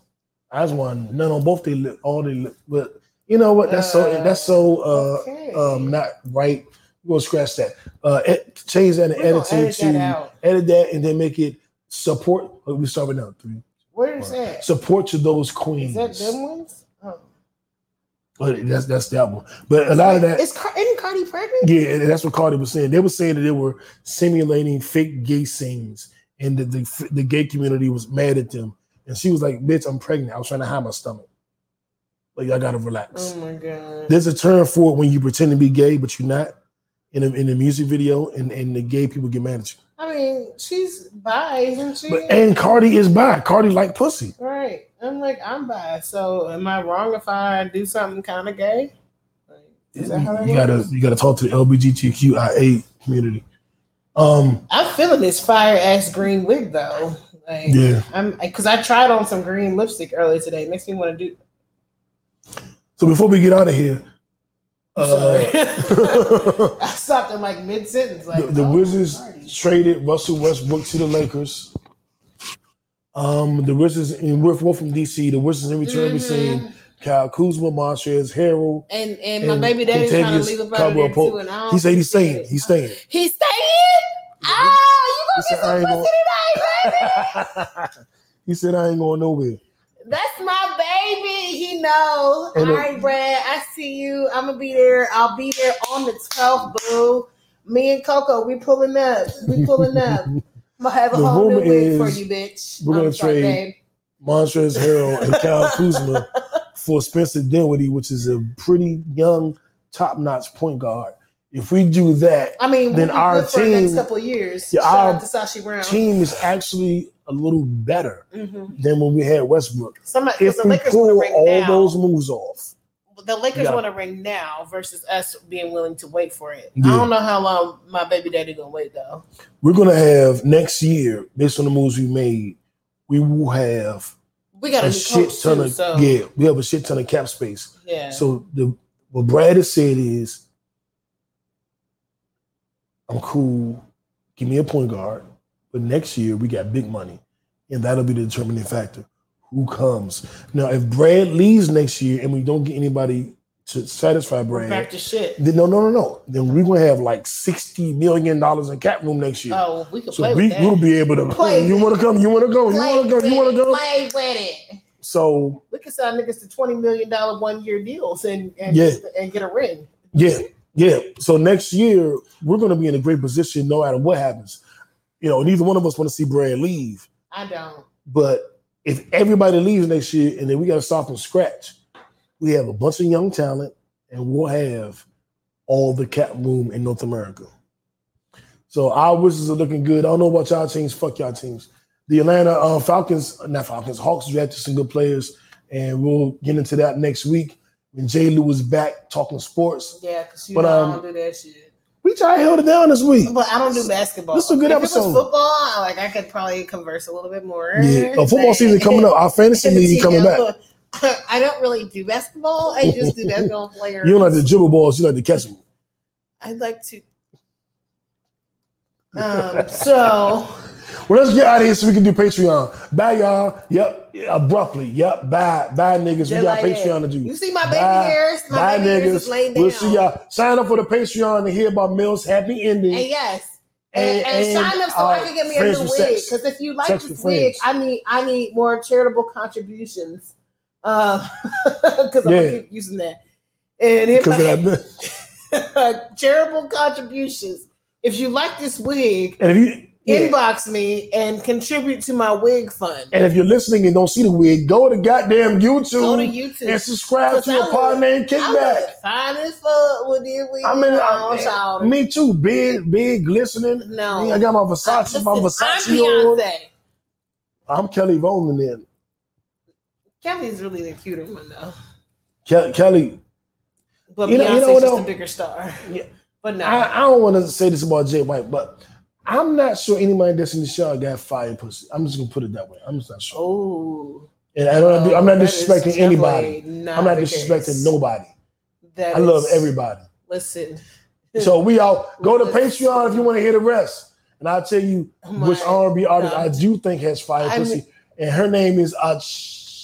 I just want none on both they lip, all they lip. But you know what? That's so that's so uh, Okay. um not right. We're gonna scratch that. Uh, ed- change that and edit it edit that to edit that and then make it support. oh, We start with now three. Where is that? Support to those queens. Is that them ones? Oh. But that's that's that one. But a lot of that, Is isn't Cardi pregnant? yeah, and that's what Cardi was saying. They were saying that they were simulating fake gay scenes, and that the the gay community was mad at them. And she was like, "Bitch, I'm pregnant. I was trying to hide my stomach. Like, I gotta relax." Oh my god. There's a term for it when you pretend to be gay, but you're not. In a, in the music video, and, and the gay people get mad at you. I mean, she's bi, isn't she? But and Cardi is bi. Cardi like pussy. right. I'm like, I'm bi. So am I wrong if I do something kind of gay? Like, is that how You gotta you gotta talk to the LGBTQIA community. Um, I'm feeling this fire ass green wig though. Like, Yeah. I'm because I tried on some green lipstick earlier today. It makes me want to do. so before we get out of here, uh, <laughs> I stopped in like mid sentence. Like the, the oh, Wizards traded Russell Westbrook to the Lakers. Um, the Wizards and we're both from DC. The Wizards in return Mhm. received Kyle Kuzma, Montrezl Harrell. And and my baby daddy's trying to leave Caldwell too. And I He said he's staying. He's staying. He's staying. Oh, you gonna get some pussy tonight, baby? <laughs> he said I ain't going nowhere. That's my baby. He knows. All right, Brad. I see you. I'm gonna be there. I'll be there on the 12th, boo. Me and Coco, we pulling up. We pulling up. <laughs> I'm gonna have a The whole new wig for you, bitch. we're gonna sorry, trade. Montrezl Harrell and <laughs> Kyle Kuzma for Spencer Dinwiddie, which is a pretty young, top-notch point guard. If we do that, I mean, then our the next couple years. Yeah, Shout our out to Sashi Brown. team is actually a little better Mhm. than when we had Westbrook. Somebody, 'cause If the we Lakers pull ring all now. those moves off, the Lakers Yeah. want to ring now versus us being willing to wait for it. Yeah. I don't know how long my baby daddy gonna wait though. we're gonna have next year, based on the moves we made, we will have We got a a shit ton too, of so yeah, we have a shit ton of cap space. yeah. So the what Brad has said is, I'm cool. Give me a point guard, but next year we got big money, and that'll be the determining factor. Who comes now? If Brad leaves next year and we don't get anybody to satisfy Brad, back to shit. then no, no, no, no. Then we're gonna have like sixty million dollars in cap room next year. Oh, we can so play we with that. We'll be able to. Play you want to come? You want to go? You want to go? You want to go? Play with it. So We can sign niggas to twenty million dollar one year deals and and, Yeah. and get a ring. Yeah, yeah. So next year we're going to be in a great position, no matter what happens. You know, neither one of us want to see Brad leave, I don't. but if everybody leaves next year and then we got to start from scratch, we have a bunch of young talent, and we'll have all the cap room in North America. So our wishes are looking good. I don't know about y'all teams. Fuck y'all teams. The Atlanta uh, Falcons, not Falcons, Hawks drafted some good players, and we'll get into that next week when Jay Lou is back talking sports. Yeah, because you But, um, I don't do that shit. We try to hold it down this week. But I don't do basketball. This is a good if episode. It was football, like I could probably converse a little bit more. Yeah, a football season <laughs> coming up. Our fantasy league coming back. <laughs> I don't really do basketball. I just do basketball <laughs> players. You don't like the dribble balls. You like to catch them. I like to. Um, so Well, let's get out of here so we can do Patreon. Bye, y'all. Yep. Abruptly. Yep. Bye. Bye, niggas. Just we got like Patreon that. to do. You see my baby Bye. hairs? My Bye, baby hairs niggas. laying We'll see y'all. Sign up for the Patreon to hear about Mel's happy ending. and yes, and, And- and, sign up so I uh, can get me a new wig. Because if you like Sex this wig, I need I need more charitable contributions. Uh, <laughs> because I'm Yeah. gonna keep using that. And if I, <laughs> charitable contributions. If you like this wig, And if you yeah. inbox me and contribute to my wig fund. and if you're listening and don't see the wig, go to goddamn YouTube, Go to YouTube and subscribe to I a pod look- named I Kickback. Fine as fuck with this wig. I mean, I, child. me too. Big, big, glistening. No. I got my Versace, my Listen, Versace I'm on. Beyonce. I'm Kelly Rowland then. Kelly's really the cuter one though. Ke- Kelly, But You know- Beyonce's you know what, just a bigger star. Yeah. But no. I, I don't want to say this about Jay White, but I'm not sure anybody that's in the show got fire pussy. I'm just gonna put it that way. I'm just not sure. oh. And I don't, I'm not oh, disrespecting anybody. not I'm not disrespecting case. nobody. That I love is- everybody. Listen. So we all <laughs> go to Patreon if you want to hear the rest. And I'll tell you Oh which R&B artist God. I do think has fire I pussy. mean- and her name is Quas